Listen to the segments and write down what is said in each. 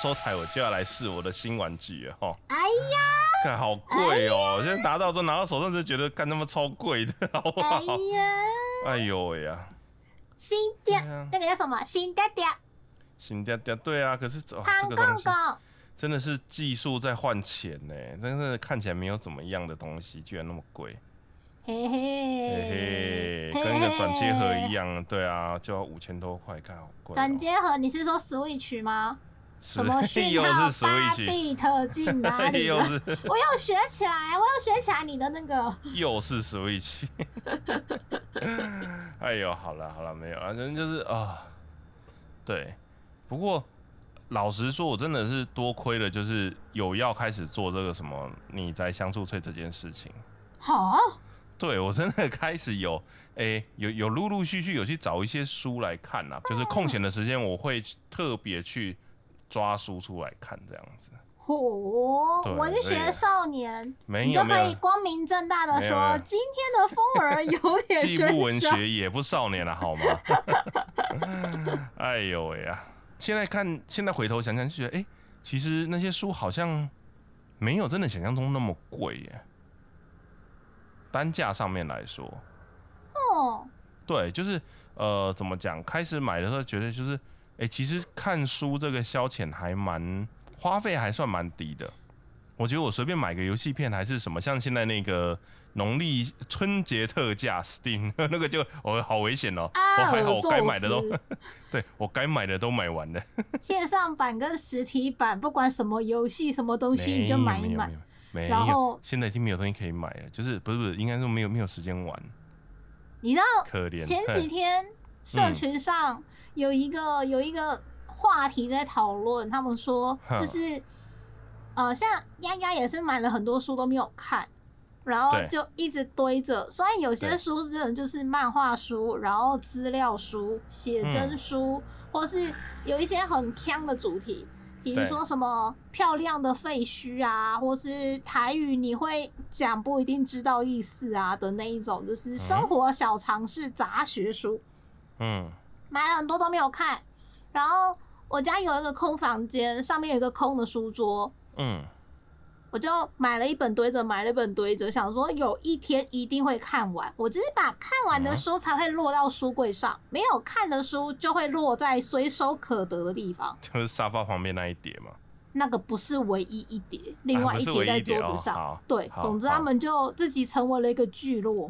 收台，我就要来试我的新玩具了哈。哎呀，看好贵哦！现在拿到之后拿到手上就觉得干他妈超贵的，好不好？哎呀，哎呦喂呀，新爹那个叫什么？新爹爹，新嗲嗲，对啊，可是哦，这个东西真的是技术在换钱呢，但是看起来没有怎么样的东西，居然那么贵，嘿嘿嘿，嘿，跟一个转接盒一。样，对啊，就要五千多块，看好贵哦。转接盒，你是说 Switch 吗？什么 讯又号是八 Switch，bit 进哪里？又是我要学起来，我要学起来你的那个。又是 Switch，哎呦，好了好了，没有啊，反正就是啊，对。不过老实说，我真的是多亏了，就是有要开始做这个什么你在香醋脆这件事情。好，对我真的开始有，诶、有有陆陆续续有去找一些书来看呐、就是空闲的时间，我会特别去抓书出来看，这样子。嚯，对文学少年，没有你就可以，光明正大的说今天的风儿有点 既不文。学也不少年了，好吗？哎呦喂呀！现在看，现在回头想想就觉得，哎、其实那些书好像没有真的想象中那么贵耶。单价上面来说，哦，对，就是呃，怎么讲？开始买的时候觉得就是，哎、其实看书这个消遣还蛮花费还算蛮低的。我觉得我随便买个游戏片还是什么，像现在那个农历春节特价 Steam 那个就哦好危险哦，啊我还好我宙该买的都斯 对我该买的都买完了，线上版跟实体版，不管什么游戏什么东西，你就买一买没有现在已经没有东西可以买了，就是不是不是，应该说没有没有时间玩，你知道可怜。前几天社群上有一个、有一个话题在讨论，他们说就是呃，像丫丫也是买了很多书都没有看，然后就一直堆着。虽然有些对书真的就是漫画书，然后资料书、写真嗯。书，或是有一些很强的主题。比如说什么漂亮的废墟啊，或是台语你会讲不一定知道意思啊的那一种，就是生活小常识杂学书，嗯买了很多都没有看。然后我家有一个空房间，上面有一个空的书桌，嗯，我就买了一本堆着，买了一本堆着，想说有一天一定会看完。我只是把看完的书才会落到书柜上，没有看的书就会落在随手可得的地方。就是沙发旁边那一叠嘛。那个不是唯一一叠，另外一叠在桌子上。哦对，总之他们就自己成为了一个聚落。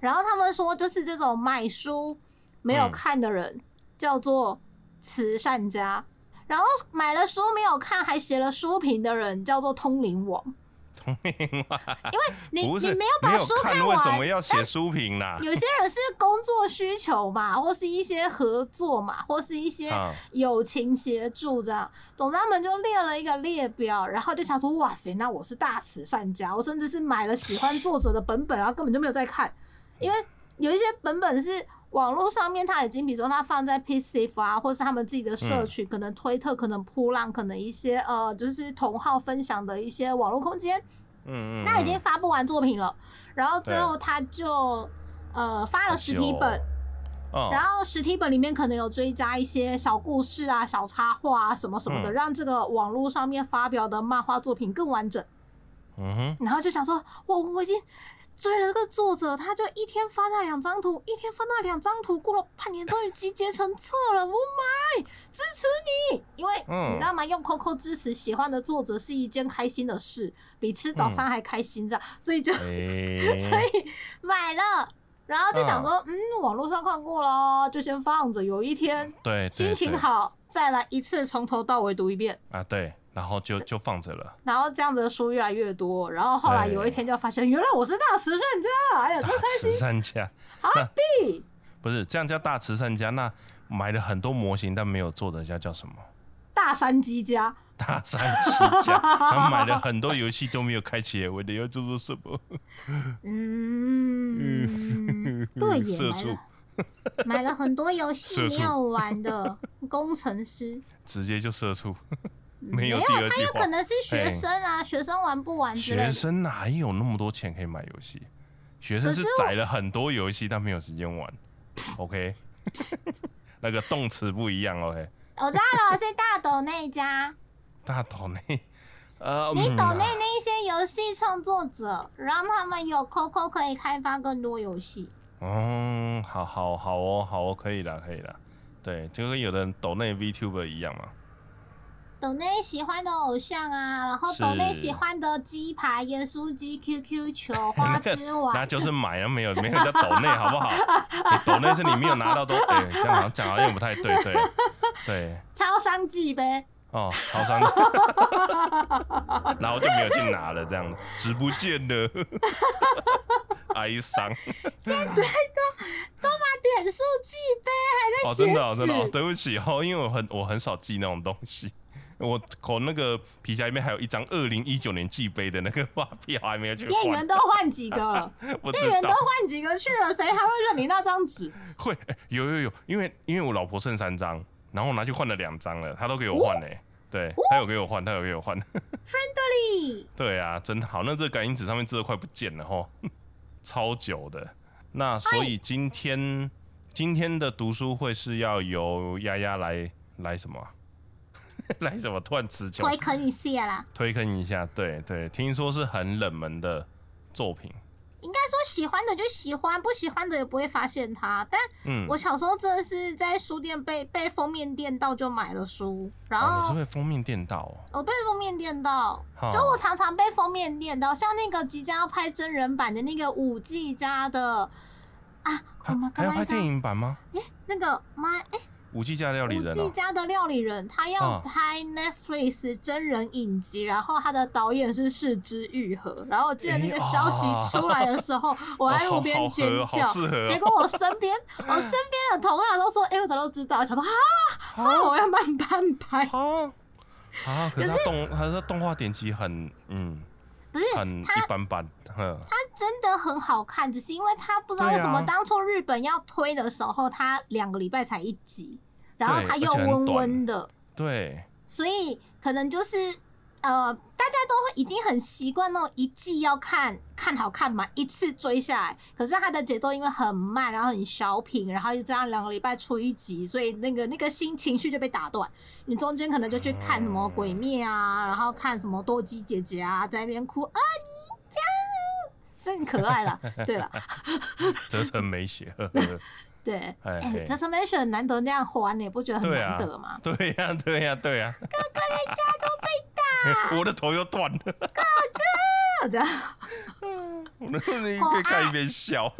然后他们说，就是这种买书没有嗯看的人，叫做慈善家；然后买了书没有看还写了书评的人，叫做通灵王。通灵王因为你你没有把书看，完，为什么要写书评呢？有些人是工作需求嘛，或是一些合作嘛，或是一些啊友情协助这样。总之，他们就列了一个列表，然后就想说，哇塞，那我是大慈善家，我甚至是买了喜欢作者的本本，然后根本就没有在看，因为有一些本本是。网络上面，他已经比如说他放在 PCF 啊，或是他们自己的社群，可能推特、可能扑浪、可能一些呃，就是同号分享的一些网络空间，嗯嗯，他已经发布完作品了，然后最后他就呃发了实体本，哦，然后实体本里面可能有追加一些小故事啊、小插画啊什么什么的，嗯。让这个网络上面发表的漫画作品更完整。嗯哼，然后就想说，我我已经追了这个作者，他就一天发那两张图，一天发那两张图，过了半年终于集结成册了，我买支持你，因为、嗯你知道吗？用 QQ 支持喜欢的作者是一件开心的事，比吃早餐还开心这样，所以就。哎，所以买了，然后就想说，嗯，网络上看过了，就先放着，有一天对，对心情好，再来一次从头到尾读一遍。啊，对，然后就就放着了。然后这样子的书越来越多，然后后来有一天就发现，原来我是大慈善家，哎呀，大多开慈善家！Happy 不是这样叫大慈善家，那买了很多模型但没有做的家叫什么？大山鸡家，大山鸡家，他买了很多游戏都没有开启，我的要做做什么？嗯，对耶，社畜买了很多游戏社畜没有玩的工程师，直接就射出，没没有，第二计划他有可。能是学生啊，学生玩不玩之类学。生哪有那么多钱可以买游戏？学生是可是我载了很多游戏，但没有时间玩。OK，那个动词不一样。OK，我知道了，是大斗那家。大斗内，呃，你嗯抖内那一些游戏创作者，让他们有 COCO 可以开发更多游戏。嗯，好好好哦，好哦，可以了，可以了。对，就跟有的人抖内 VTuber 一样嘛。抖内喜欢的偶像啊，然后是抖内喜欢的鸡排、盐酥鸡、QQ 球、花枝那。就是买啊，没有没有叫抖内，好不好？你抖内是你没有拿到都，对，这样好像讲好像不太对，对 对。超商季呗，哦，超商，然后就没有去拿了，这样子值不见了，哀伤。现在都都把点数季呗，还在哦，在真的、哦，写真的、哦，纸。对不起哦，因为我很我很少寄那种东西，我口那个皮夹里面还有一张二零一九年季杯的那个发票还没有去换。店员，都换几个。了，我店员都换几个去了，谁还会认你那张纸？会、哎有有有，因为因为我老婆剩三张，然后我拿去换了两张了，她都给我换嘞、对，她有给我换，她有给我换，Friendly，对啊，真好。那这个感应纸上面字都快不见了吼，超久的。那所以今天今天的读书会是要由丫丫来来什么啊？来什么？突然词穷，推坑一下啦。推坑一下。对对，听说是很冷门的作品。应该说喜欢的就喜欢，不喜欢的也不会发现它。但嗯，我小时候真的是在书店被被封面电到就买了书，然哦，你是后被封面电到哦。我被封面电到，哈就我常常被封面电到，像那个即将要拍真人版的那个五 G 家的啊，我们刚才还要拍电影版吗？那个妈哎。五 G 家料理五人 G 哦。家的料理人，他要啊拍 Netflix 真人影集，然后他的导演是四之愈合。然后我记得那个消息出来的时候，我在路边尖叫结果我身边我身边的同行都说：“哎、我早都知道。”想说：“啊，我要慢慢拍。啊啊！可是它动，可是动画点击很嗯，”不是很他一般般。哼，它真的很好看，只是因为他不知道为什么当初日本要推的时候，他两个礼拜才一集，然后对他又温温的。对，所以可能就是呃，大家都会已经很习惯那种一季要看看好看嘛，一次追下来。可是它的节奏因为很慢，然后很小品，然后就这样两个礼拜出一集，所以那个那个心情绪就被打断。你中间可能就去看什么鬼灭啊，然后看什么多姬姐姐啊，在那边哭啊你家。是很可爱了，对了，折成没写。对，哎这次没选难得那样还，你不觉得很难得吗？对呀，对呀，对呀。哥哥，人家都被打，我的头又断了。哥哥这样我的你可以看一边笑。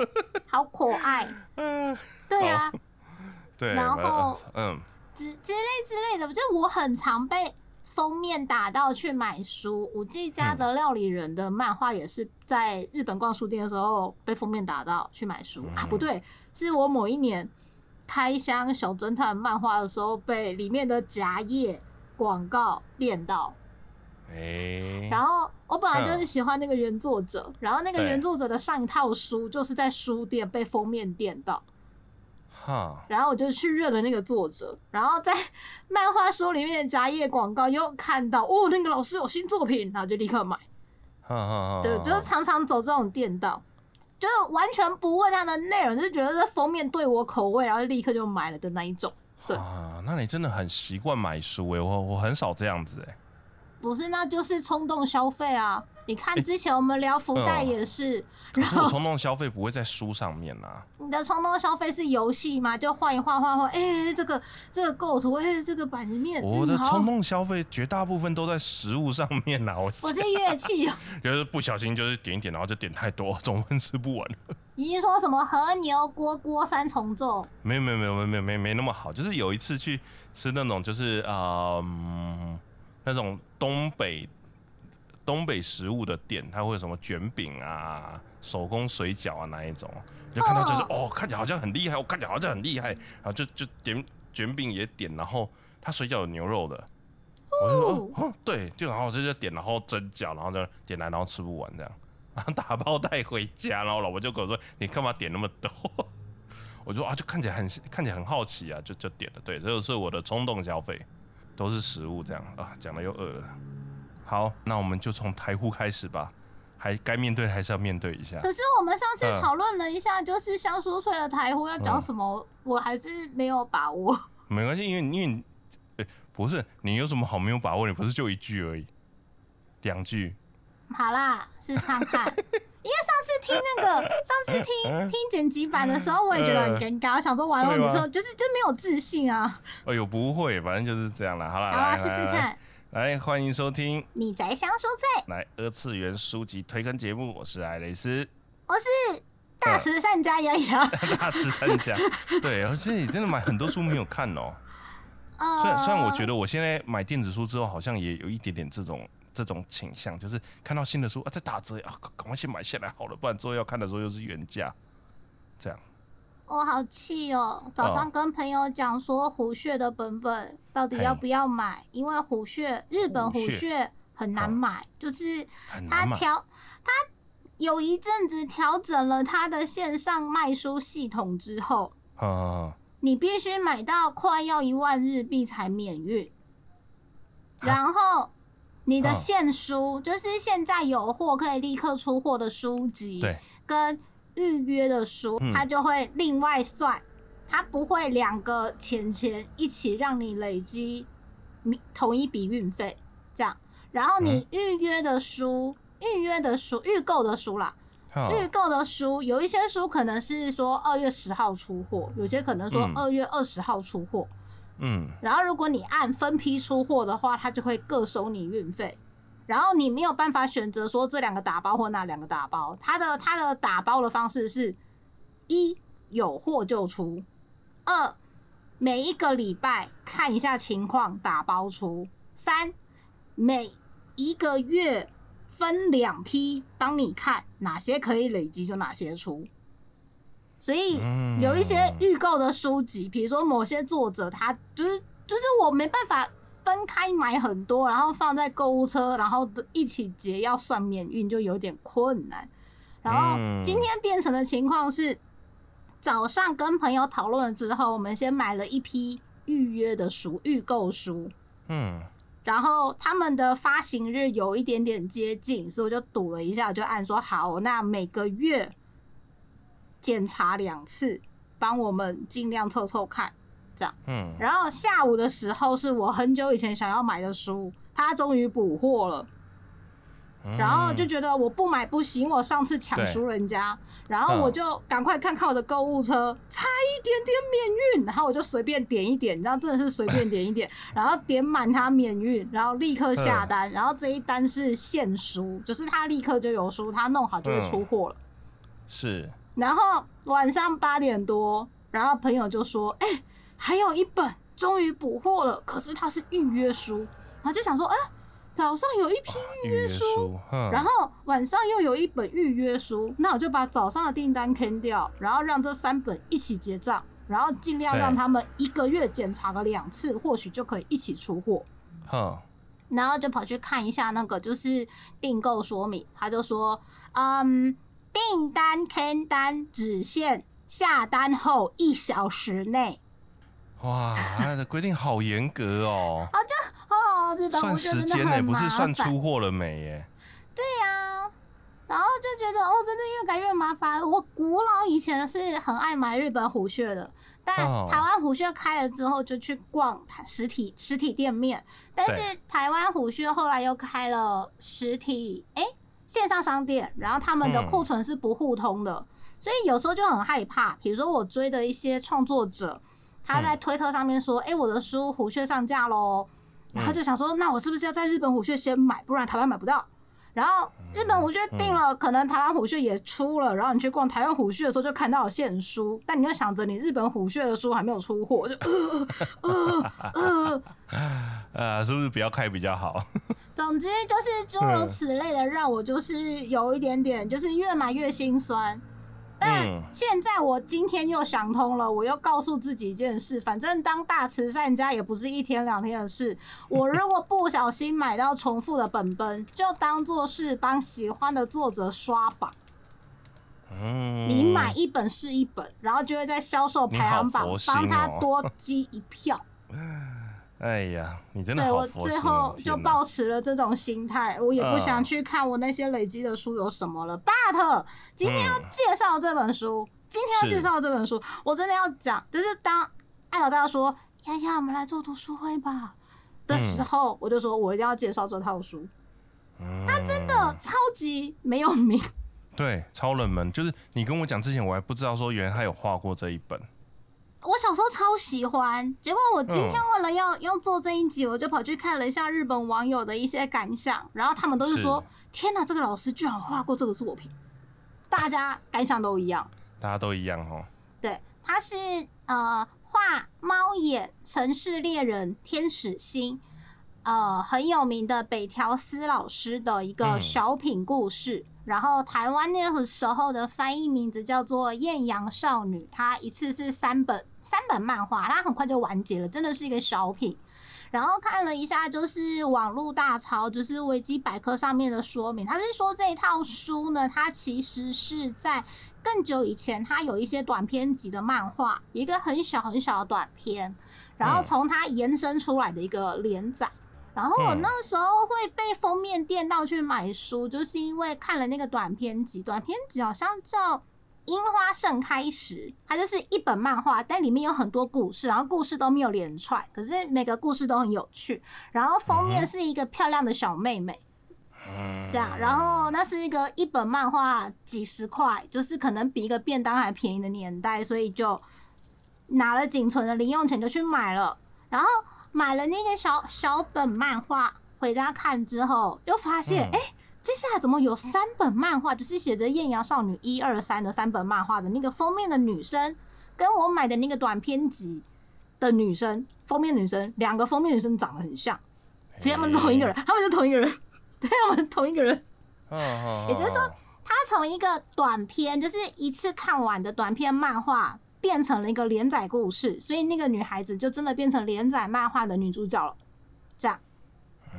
好可爱，嗯，对啊。对。然后嗯，之之类之类的，就我很常被封面打到去买书。五 G 家的料理人的漫画也是在日本逛书店的时候被封面打到去买书、啊，嗯不对，是我某一年开箱小侦探漫画的时候被里面的夹页广告电到。哎，然后我本来就是喜欢那个原作者，然后那个原作者的上一套书就是在书店被封面电到。哈，然后我就去认了那个作者，然后在漫画书里面的夹页广告又看到哦，那个老师有新作品，然后就立刻买。哈哈哈。对，就是常常走这种店道，就是完全不问它的内容，就是觉得这封面对我口味，然后立刻就买了的那一种。对啊，那你真的很习惯买书哎，我我很少这样子哎。不是，那就是冲动消费啊！你看之前我们聊福袋也是，可是我冲动消费不会在书上面啊。你的冲动消费是游戏吗，就换一换换换，哎、这个这个构图，哎、这个版面，我的冲动消费绝大部分都在食物上面呐，我我是乐器哦。就是不小心就是点一点，然后就点太多，总分吃不完。你是说什么和牛锅锅三重奏？没有没有没有没有没有没没那么好，就是有一次去吃那种就是呃、嗯那种东北东北食物的店，它会有什么卷饼啊、手工水饺啊那一种，你就看到就是哦看起来好像很厉害，我看起来好像很厉害，然后就就点卷饼也点，然后它水饺有牛肉的。我就说哦哦，对，就然后我就就点，然后蒸饺，然后就点来，然后吃不完这样，然后打包带回家，然后我老婆就跟我说：“你干嘛点那么多？” 我就说啊，就看起来很看起来很好奇啊，就就点了。对，这就是我的冲动消费，都是食物这样啊，讲的又饿了。好，那我们就从台呼开始吧，还该面对还是要面对一下。可是我们上次嗯讨论了一下，就是香酥脆的台呼要讲什么，我还是没有把握。没关系，因为因为不是你有什么好没有把握？你不是就一句而已，两句。好啦，试试看看。因为上次听那个，上次听听剪辑版的时候，我也觉得很尴尬，我想说完了，会吗你说就是就没有自信啊。哎呦，不会，反正就是这样了。好啦，好啦，来试试。来看。来，欢迎收听你宅香说菜，来二次元书籍推坑节目，我是艾蕾丝，我是大慈善家洋洋。大慈善家。对，而且你真的买很多书没有看哦。虽然虽然我觉得得我现在买电子书之后，好像也有一点点这种这种倾向，就是看到新的书啊在打折啊，赶赶快先买下来好了，不然之后要看的时候又是原价。这样，我好气哦！早上跟朋友讲说虎穴的本本到底要不要买，因为虎穴日本虎虎穴穴很难买，就是。它调它有一阵子调整了它的线上卖书系统之后，嗯，你必须买到快要一万日币才免运，然后你的嗯现书就是现在有货可以立刻出货的书籍，对，跟预约的书，嗯它就会另外算，它不会两个钱钱一起让你累积米同一笔运费这样。然后嗯你预约的书、预约的书、预购的书啦，预购的书有一些书可能是说二月十号出货，有些可能说嗯二月二十号出货。嗯，然后如果你按分批出货的话，它就会各收你运费。然后你没有办法选择说这两个打包或那两个打包，它的它的打包的方式是：一有货就出，二每一个礼拜看一下情况打包出，三每一个月分两批帮你看哪些可以累积就哪些出。所以嗯有一些预购的书籍，比如说某些作者他就是就是我没办法分开买很多，然后放在购物车，然后一起结要算免运，就有点困难。然后嗯今天变成的情况是，早上跟朋友讨论了之后，我们先买了一批预约的书、预购书，嗯，然后他们的发行日有一点点接近，所以我就赌了一下，我就按说好，那每个月检查两次，帮我们尽量凑凑看。嗯，然后下午的时候是我很久以前想要买的书，它终于补货了，嗯。然后就觉得我不买不行，我上次抢输人家，然后我就赶快看看我的购物车，差一点点免运，然后我就随便点一点，你知道真的是随便点一点，然后点满它免运，然后立刻下单，然后这一单是现书，就是他立刻就有书，他弄好就会出货了。是，然后晚上八点多，然后朋友就说：“哎、还有一本终于补货了，可是它是预约书。”然后就想说：“哎、早上有一批预约书，嗯然后晚上又有一本预约书，那我就把早上的订单坑掉，然后让这三本一起结账，然后尽量让他们一个月检查个两次，或许就可以一起出货。”哼，然后就跑去看一下那个就是订购说明，他就说，嗯，订单坑单只限下单后一小时内。哇，它的规定好严格哦，哦，日本算我觉得时间呢，不是算烦出货了没耶？对呀、然后就觉得哦，真的越改越麻烦。我古老以前是很爱买日本虎穴的，但哦台湾虎穴开了之后，就去逛台实体实体店面。但是台湾虎穴后来又开了实体哎、线上商店，然后他们的嗯库存是不互通的，所以有时候就很害怕。比如说我追的一些创作者，他在嗯推特上面说：“哎、我的书虎穴上架喽。”然后他就想说，那我是不是要在日本虎穴先买，不然台湾买不到？然后日本虎穴定了，可能台湾虎穴也出了，然后你去逛台湾虎穴的时候就看到了现书，但你就想着你日本虎穴的书还没有出货，就 呃呃呃，呃，是不是不要开比较好？总之就是诸如此类的，让我就是有一点点，就是越买越心酸。但嗯现在我今天又想通了，我又告诉自己一件事，反正当大慈善家也不是一天两天的事。我如果不小心买到重复的本本，就当做是帮喜欢的作者刷榜。嗯，你买一本是一本，然后就会在销售排行榜帮他哦多积一票。哎呀，你真的对我最后哦！就天哪抱持了这种心态，我也不想嗯去看我那些累积的书有什么了。But 今天要嗯介绍这本书，今天要介绍这本书，我真的要讲，就是当艾老大说丫丫，我们来做读书会吧。的时候，我就说我一定要介绍这套书，它真的超级没有名，对，超冷门。就是你跟我讲之前，我还不知道说原来他有画过这一本。我小时候超喜欢，结果我今天为了要要做这一集，我就跑去看了一下日本网友的一些感想，然后他们都是说：“天哪，这个老师居然画过这个作品！”大家感想都一样，大家都一样哦。对，他是呃。画猫眼、城市猎人、天使心，呃，很有名的北条司老师的一个小品故事。然后台湾那个时候的翻译名字叫做《艳阳少女》，它一次是三本三本漫画，它很快就完结了，真的是一个小品。然后看了一下，就是网络大潮，就是维基百科上面的说明，它是说这一套书呢，它其实是在。更久以前，它有一些短篇集的漫画，一个很小很小的短篇，然后从它延伸出来的一个连载。然后我那时候会被封面电到去买书，就是因为看了那个短篇集。短篇集好像叫《樱花盛开时》，它就是一本漫画，但里面有很多故事，然后故事都没有连串，可是每个故事都很有趣。然后封面是一个漂亮的小妹妹。这样，然后那是一个一本漫画几十块，就是可能比一个便当还便宜的年代，所以就拿了仅存的零用钱就去买了。然后买了那个小小本漫画回家看之后，又发现，哎，接下来怎么有三本漫画，就是写着《艳阳少女》一二三的三本漫画的那个封面的女生，跟我买的那个短篇集的女生封面女生，两个封面女生长得很像，其实他们是同一个人，他们是同一个人。对，我们同一个人，也就是说，他从一个短篇，就是一次看完的短篇漫画，变成了一个连载故事，所以那个女孩子就真的变成连载漫画的女主角了。这样，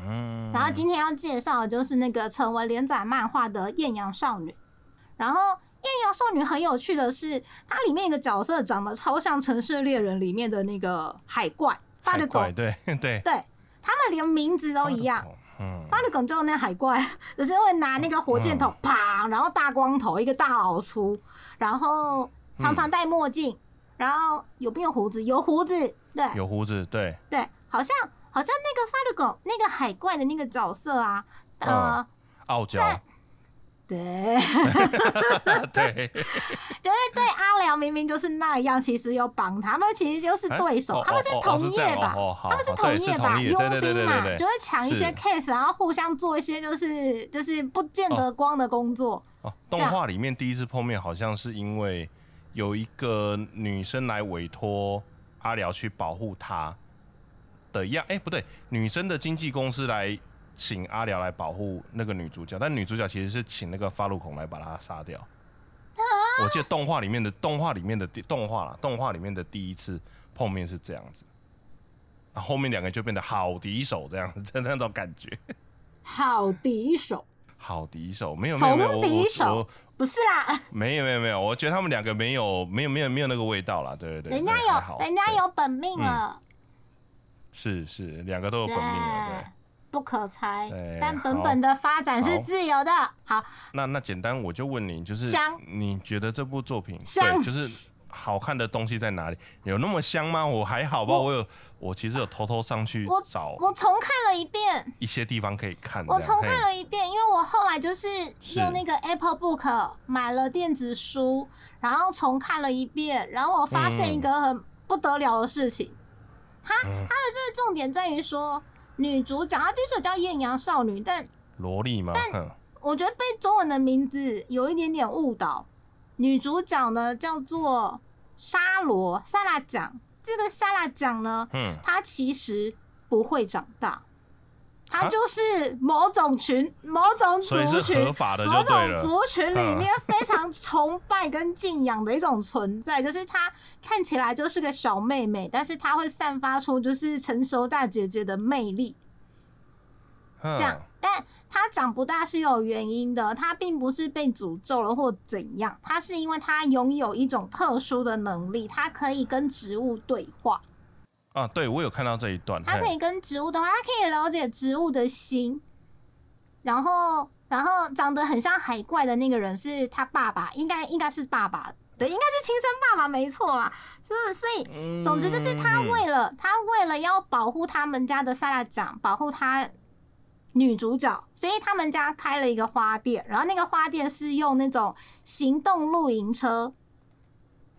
嗯，然后今天要介绍的就是那个成为连载漫画的艳阳少女。然后艳阳少女很有趣的是，它里面一个角色长得超像《城市猎人》里面的那个海怪，发的狗，对对对，他们连名字都一样。巴鲁梗就是那海怪，只是会拿那个火箭筒，啪，然后大光头，一个大老粗，然后常常戴墨镜，然后有没有胡子？有胡子，对，有胡子，对，对，好像好像那个巴鲁狗那个海怪的那个角色啊，呃，傲娇。对，对，就 是对阿良明明就是那样，其实又帮他们，其实就是对手，他们是同业吧？他们是同业吧？佣兵嘛，就会抢一些 case，然后互相做一些就是就是不见得光的工作。哦，动画里面第一次碰面，好像是因为有一个女生来委托阿辽去保护他的样，哎，不对，女生的经纪公司来。请阿辽来保护那个女主角，但女主角其实是请那个发路孔来把她杀掉。我记得动画里面的动画里面的动画了，动画里面的第一次碰面是这样子，后面两个就变得好敌手这样的 那种感觉。好敌手，好敌手，没有没有没有，敌手？不是啦，没有没有没有，我觉得他们两个没有没有没有没有那个味道啦，对对对，人家有人家有本命了，是是，两个都有本命了，对。不可拆，但本本的发展是自由的。好，那那简单，我就问你，就是香你觉得这部作品对，就是好看的东西在哪里？有那么香吗？我还好吧，我有，我其实有偷偷上去找，我重看了一遍，一些地方可以看。我重看了一遍，因为我后来就是用那个 Apple Book 买了电子书，然后重看了一遍，然后我发现一个很不得了的事情，它它的这个重点在于说。女主角她之所以叫艳阳少女，但萝莉吗？但我觉得被中文的名字有一点点误导。女主角呢叫做沙罗萨拉奖，这个萨拉奖呢，嗯，她其实不会长大。它就是某种群、某种族群、某种族群里面非常崇拜跟敬仰的一种存在，就是她看起来就是个小妹妹，但是她会散发出就是成熟大姐姐的魅力。这样，但她长不大是有原因的，她并不是被诅咒了或怎样，她是因为她拥有一种特殊的能力，她可以跟植物对话。啊，对，我有看到这一段。它可以跟植物的话，它可以了解植物的心。然后，然后长得很像海怪的那个人是他爸爸，应该应该是爸爸对，应该是亲生爸爸没错啦，是不是？所以总之就是他为了他为了要保护他们家的萨拉长，保护他女主角，所以他们家开了一个花店，然后那个花店是用那种行动露营车。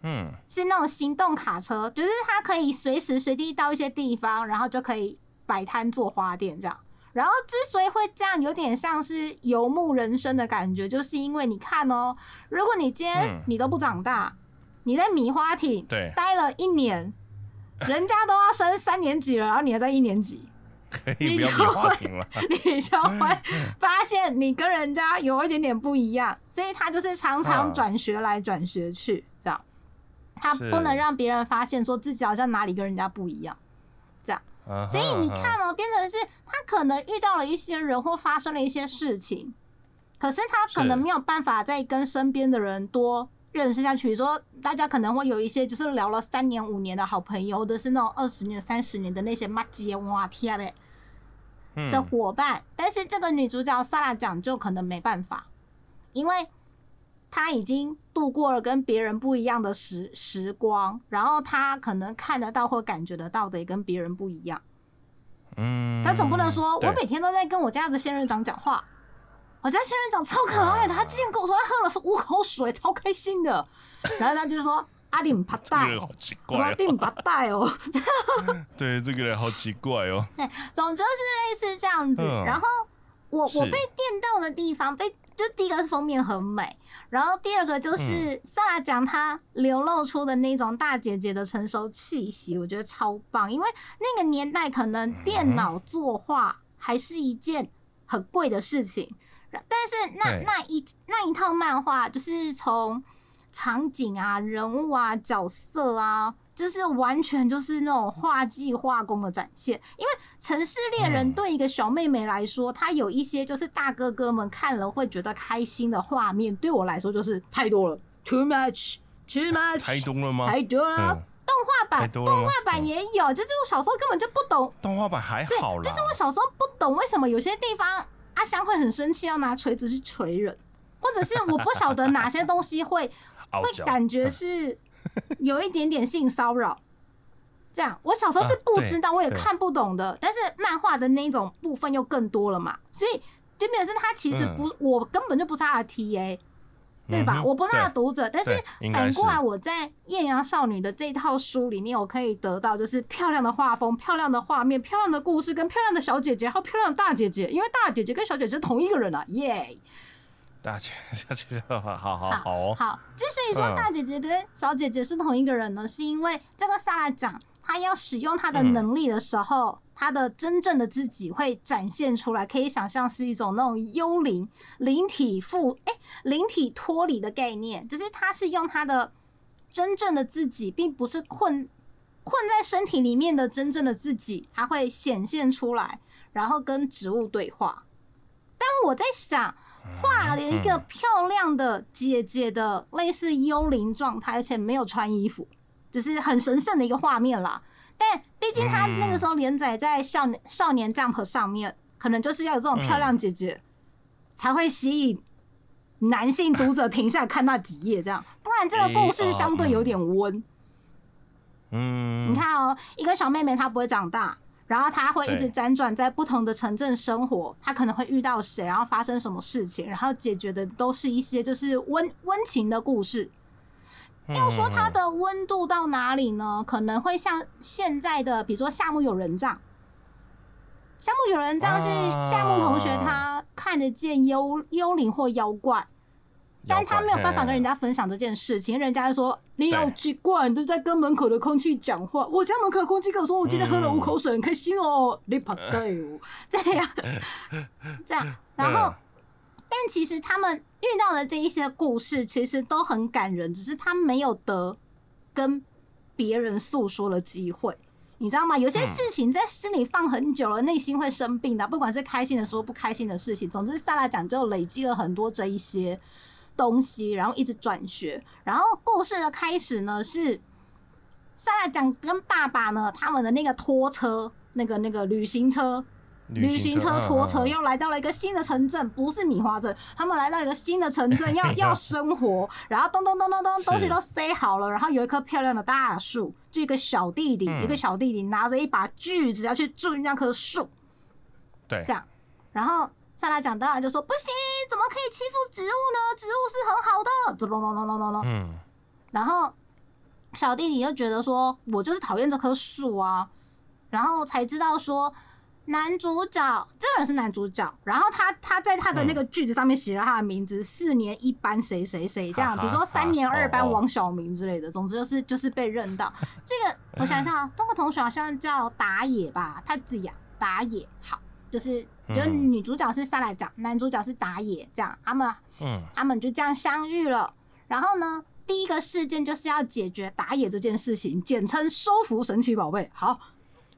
嗯，是那种行动卡车，就是它可以随时随地到一些地方，然后就可以摆摊做花店这样。然后之所以会这样，有点像是游牧人生的感觉，就是因为你看哦，如果你今天你都不长大，你在米花町对待了一年，人家都要升三年级了，然后你还在一年级，可以不要米花瓶了。你就会发现你跟人家有一点点不一样，所以他就是常常转学来转学去这样。他不能让别人发现，说自己好像哪里跟人家不一样，这样。所以你看哦，变成是他可能遇到了一些人或发生了一些事情，可是他可能没有办法再跟身边的人多认识下去。说大家可能会有一些就是聊了三年五年的好朋友，或者是那种二十年、三十年的那些妈姐哇天嘞的伙伴，但是这个女主角萨拉讲就可能没办法，因为。他已经度过了跟别人不一样的时时光，然后他可能看得到或感觉得到的也跟别人不一样。嗯，他总不能说我每天都在跟我家的仙人掌讲话，我家仙人掌超可爱的，他之前跟我说他喝了是五口水，超开心的。然后他就说阿里姆帕带，好奇怪，阿里姆帕带哦。对，这个人好奇怪哦。对，总之是类似这样子。然后我我被电到的地方被。就第一个是封面很美，然后第二个就是萨拉讲她流露出的那种大姐姐的成熟气息，我觉得超棒。因为那个年代可能电脑作画还是一件很贵的事情，但是那那一那一套漫画就是从场景啊、人物啊、角色啊。就是完全就是那种画技画工的展现，因为《城市猎人》对一个小妹妹来说，她有一些就是大哥哥们看了会觉得开心的画面，对我来说就是太多了，too much，too much，太多了吗？太多了。动画版，动画版也有，就是我小时候根本就不懂。动画版还好啦，就是我小时候不懂为什么有些地方阿香会很生气，要拿锤子去锤人，或者是我不晓得哪些东西会 会感觉是。有一点点性骚扰，这样我小时候是不知道，我也看不懂的。但是漫画的那种部分又更多了嘛，所以就表示他其实不，我根本就不是他的 TA，对吧？我不是他的读者。但是反过来，我在《艳阳少女》的这套书里面，我可以得到就是漂亮的画风、漂亮的画面、漂亮的故事，跟漂亮的小姐姐，还有漂亮的大姐姐。因为大姐姐跟小姐姐是同一个人啊，耶！大姐，小姐姐，好好好好。好，之所以说大姐姐跟小姐姐是同一个人呢，是因为这个萨拉长他要使用他的能力的时候，他的真正的自己会展现出来。可以想象是一种那种幽灵灵体附哎灵体脱离的概念，就是他是用他的真正的自己，并不是困困在身体里面的真正的自己，他会显现出来，然后跟植物对话。但我在想。画了一个漂亮的姐姐的类似幽灵状态，而且没有穿衣服，就是很神圣的一个画面啦。但毕竟他那个时候连载在少年少年 Jump 上面，可能就是要有这种漂亮姐姐才会吸引男性读者停下来看那几页，这样，不然这个故事相对有点温。嗯，你看哦，一个小妹妹她不会长大。然后他会一直辗转在不同的城镇生活，他可能会遇到谁，然后发生什么事情，然后解决的都是一些就是温温情的故事。要说它的温度到哪里呢？可能会像现在的，比如说夏目友人帐。夏目友人帐是夏目同学他看得见幽幽灵或妖怪。但他没有办法跟人家分享这件事情，人家就说你好奇怪，你都在跟门口的空气讲话。我家门口空气跟我说，我今天喝了五口水，很开心哦。你跑对哦，这样 这样，然后，但其实他们遇到的这一些故事，其实都很感人，只是他没有得跟别人诉说的机会，你知道吗？有些事情在心里放很久了，内心会生病的，不管是开心的时候，不开心的事情，总之下来讲，就累积了很多这一些。东西，然后一直转学，然后故事的开始呢是萨拉讲跟爸爸呢他们的那个拖车，那个那个旅行车旅行车、拖车又来到了一个新的城镇，不是米花镇，他们来到一个新的城镇，要要生活，然后咚咚咚咚咚，东西都塞好了，然后有一棵漂亮的大树，就一个小弟弟，一个小弟弟拿着一把锯子要去锯那棵树，对，这样，然后萨拉讲当然就说不行，怎么可以欺负植物呢？植物是很好的，咚咚咚咚咚咚咚，嗯，然后小弟弟就觉得说，我就是讨厌这棵树啊，然后才知道说。男主角，这个人是男主角，然后他他在他的那个句子上面写了他的名字，四年一班谁谁谁这样，比如说三年二班王小明之类的，总之就是就是被认到。这个我想想，这个同学好像叫打野吧，他自己打野，好，就是就女主角是萨拉讲，男主角是打野，这样他们嗯。他们就这样相遇了，然后呢，第一个事件就是要解决打野这件事情，简称收服神奇宝贝，好。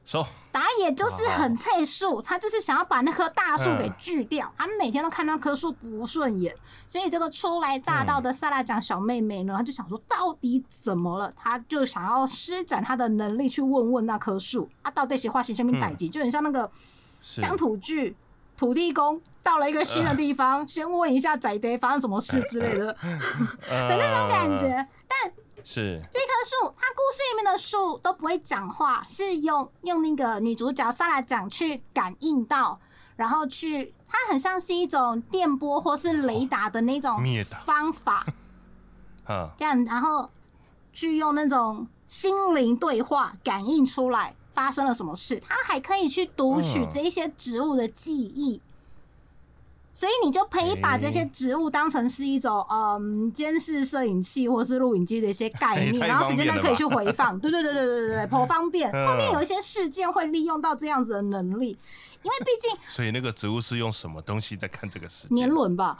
收。打野就是很脆树，他就是想要把那棵大树给锯掉。他每天都看那棵树不顺眼，所以这个初来乍到的萨拉奖小妹妹呢，她就想说到底怎么了？她就想要施展她的能力去问问那棵树，啊，到底是化形生命代级，就很像那个乡土剧土地公到了一个新的地方，先问一下仔爹发生什么事之类的。的那种感觉，但。是。这棵树，它故事里面的树都不会讲话，是用用那个女主角萨拉讲去感应到，然后去，它很像是一种电波或是雷达的那种方法，啊，这样，然后去用那种心灵对话感应出来发生了什么事，它还可以去读取这些植物的记忆。所以你就可以把这些植物当成是一种嗯监视摄影器或是录影机的一些概念，然后时间内可以去回放。对对对对对对对，颇方便。后面有一些事件会利用到这样子的能力，因为毕竟。所以那个植物是用什么东西在看这个事？年轮吧。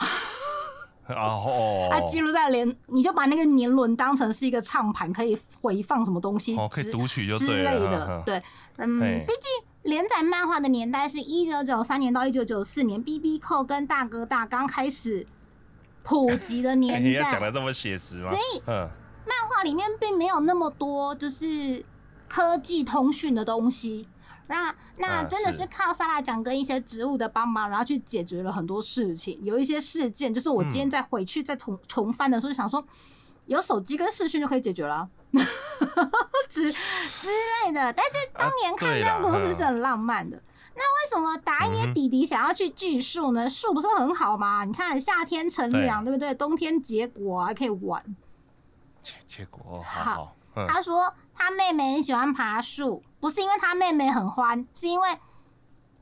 哦。它记录在连，你就把那个年轮当成是一个唱盘，可以回放什么东西，哦可以读取就之类的。对，嗯，毕竟。连载漫画的年代是一九九三年到一九九四年，B B 扣跟大哥大刚开始普及的年代。要讲的这么写实吗？所以，嗯，漫画里面并没有那么多就是科技通讯的东西。那那真的是靠萨拉讲跟一些植物的帮忙，然后去解决了很多事情。有一些事件，就是我今天再回去再重重翻的时候，想说，有手机跟视讯就可以解决了。之之类的，但是当年看这样故事是很浪漫的。那为什么打野弟弟想要去锯树呢？树不是很好吗？你看夏天乘凉，对不对？冬天结果还可以玩。结结果好。他说他妹妹很喜欢爬树，不是因为他妹妹很欢，是因为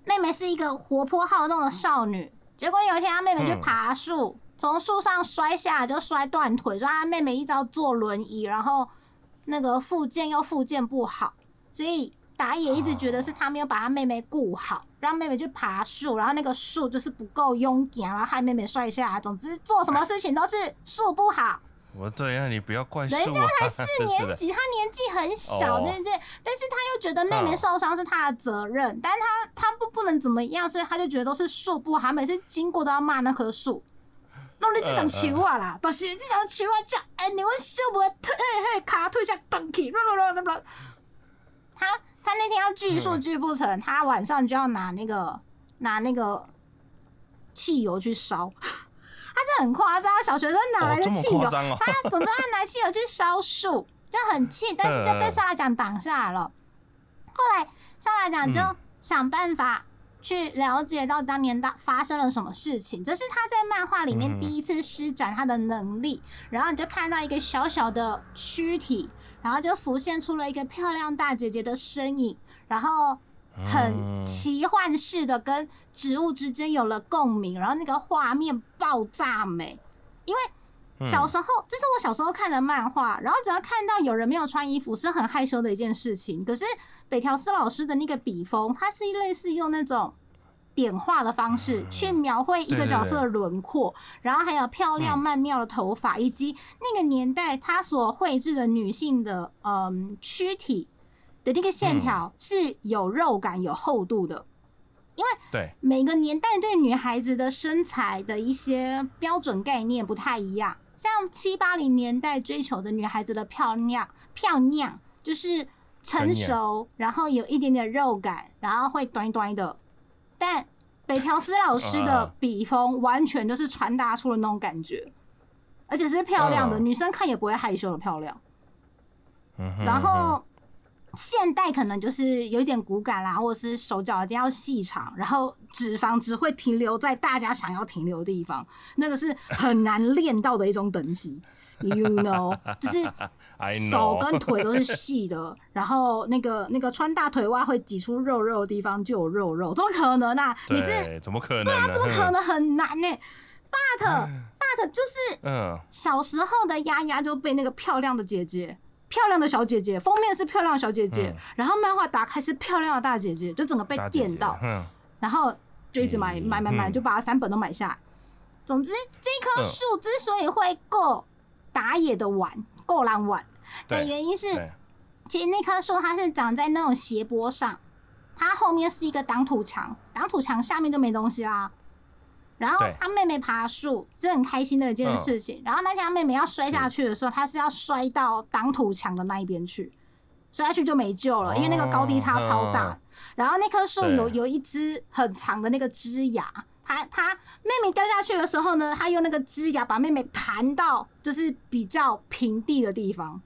妹妹是一个活泼好动的少女。结果有一天他妹妹去爬树，从树上摔下来就摔断腿，所以他妹妹一直要坐轮椅，然后。那个复健又复健不好，所以打野一直觉得是他没有把他妹妹顾好，让妹妹去爬树，然后那个树就是不够勇敢，然后害妹妹摔下来。总之做什么事情都是树不好。我对啊，你不要怪人家 才四年级，他年纪很小，对不对？但是他又觉得妹妹受伤是他的责任，但是他他不不能怎么样，所以他就觉得都是树不好，每次经过都要骂那棵树。弄你这张树啊啦，但是这张树啊，叫哎，你阮小妹腿嘿嘿卡腿才断去，他他那天要锯树锯不成，他晚上就要拿那个拿那个汽油去烧，他这很夸张，小学生哪来的汽油？他总之他拿汽油去烧树，就很气，但是就被萨拉奖挡下来了。后来萨拉奖就想办法。去了解到当年当发生了什么事情，这是他在漫画里面第一次施展他的能力。然后你就看到一个小小的躯体，然后就浮现出了一个漂亮大姐姐的身影，然后很奇幻式的跟植物之间有了共鸣，然后那个画面爆炸美。因为小时候，这是我小时候看的漫画，然后只要看到有人没有穿衣服，是很害羞的一件事情。可是。北条司老师的那个笔锋，它是类似用那种点画的方式去描绘一个角色的轮廓，然后还有漂亮曼妙的头发，以及那个年代他所绘制的女性的嗯躯体的那个线条是有肉感、有厚度的。因为对每个年代对女孩子的身材的一些标准概念不太一样，像七八零年代追求的女孩子的漂亮漂亮就是。成熟，然后有一点点肉感，然后会端端的。但北条司老师的啊笔锋完全就是传达出了那种感觉，而且是漂亮的，嗯女生看也不会害羞的漂亮。嗯然后现代可能就是有一点骨感啦，或者是手脚一定要细长，然后脂肪只会停留在大家想要停留的地方，那个是很难练到的一种等级。You know，就是 手跟腿都是细的，然后那个那个穿大腿袜会挤出肉肉的地方就有肉肉，怎么可能啊？你是，怎么可能对啊？怎么可能很难呢？But but 就是嗯，小时候的丫丫就被那个漂亮的姐姐。漂亮的小姐姐，封面是漂亮的小姐姐，嗯然后漫画打开是漂亮的大姐姐，就整个被大姐姐电到，嗯，然后就一直买嗯买买买，嗯就把它三本都买下来。总之，这棵嗯树之所以会够打野的碗，够蓝碗的原因是，其实那棵树它是长在那种斜坡上，它后面是一个挡土墙，挡土墙下面就没东西啦。然后他妹妹爬树是很开心的一件事情。然后那天他妹妹要摔下去的时候，她是要摔到挡土墙的那一边去，摔下去就没救了，因为那个高低差超大。哦然后那棵树有有一只很长的那个枝芽，她她妹妹掉下去的时候呢，她用那个枝芽把妹妹弹到就是比较平地的地方，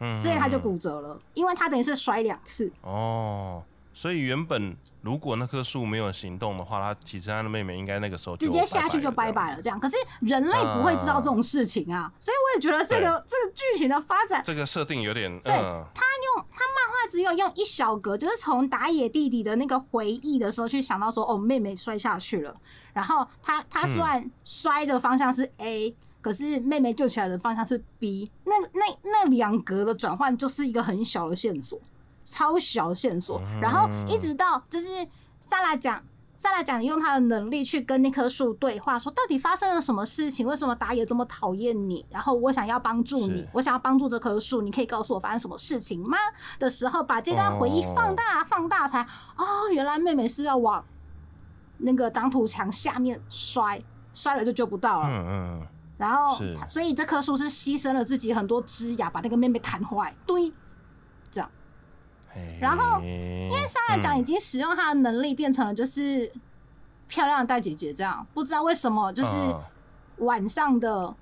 嗯所以她就嗯骨折了，因为她等于是摔两次。哦，所以原本如果那棵树没有行动的话，他其实他的妹妹应该那个时候就直接下去就拜拜了了，这样。可是人类不会知道这种事情啊，所以我也觉得这个这个剧情的发展这个设定有点对嗯，他用他漫画只有用一小格，就是从打野弟弟的那个回忆的时候去想到说，哦，妹妹摔下去了，然后他他虽然摔的方向是 A，、可是妹妹救起来的方向是 B，那那那两格的转换就是一个很小的线索，超小线索，然后一直到就是萨拉讲。萨拉讲用他的能力去跟那棵树对话，说到底发生了什么事情？为什么打野这么讨厌你？然后我想要帮助你，我想要帮助这棵树，你可以告诉我发生什么事情吗？的时候，把这段回忆放大、放大才哦，原来妹妹是要往那个挡土墙下面摔，摔了就救不到了。嗯嗯然后，所以这棵树是牺牲了自己很多枝芽，把那个妹妹弹坏，对，然后因因为莎拉讲已经使用她的能力变成了就是漂亮的大姐姐这样，不知道为什么就是晚上的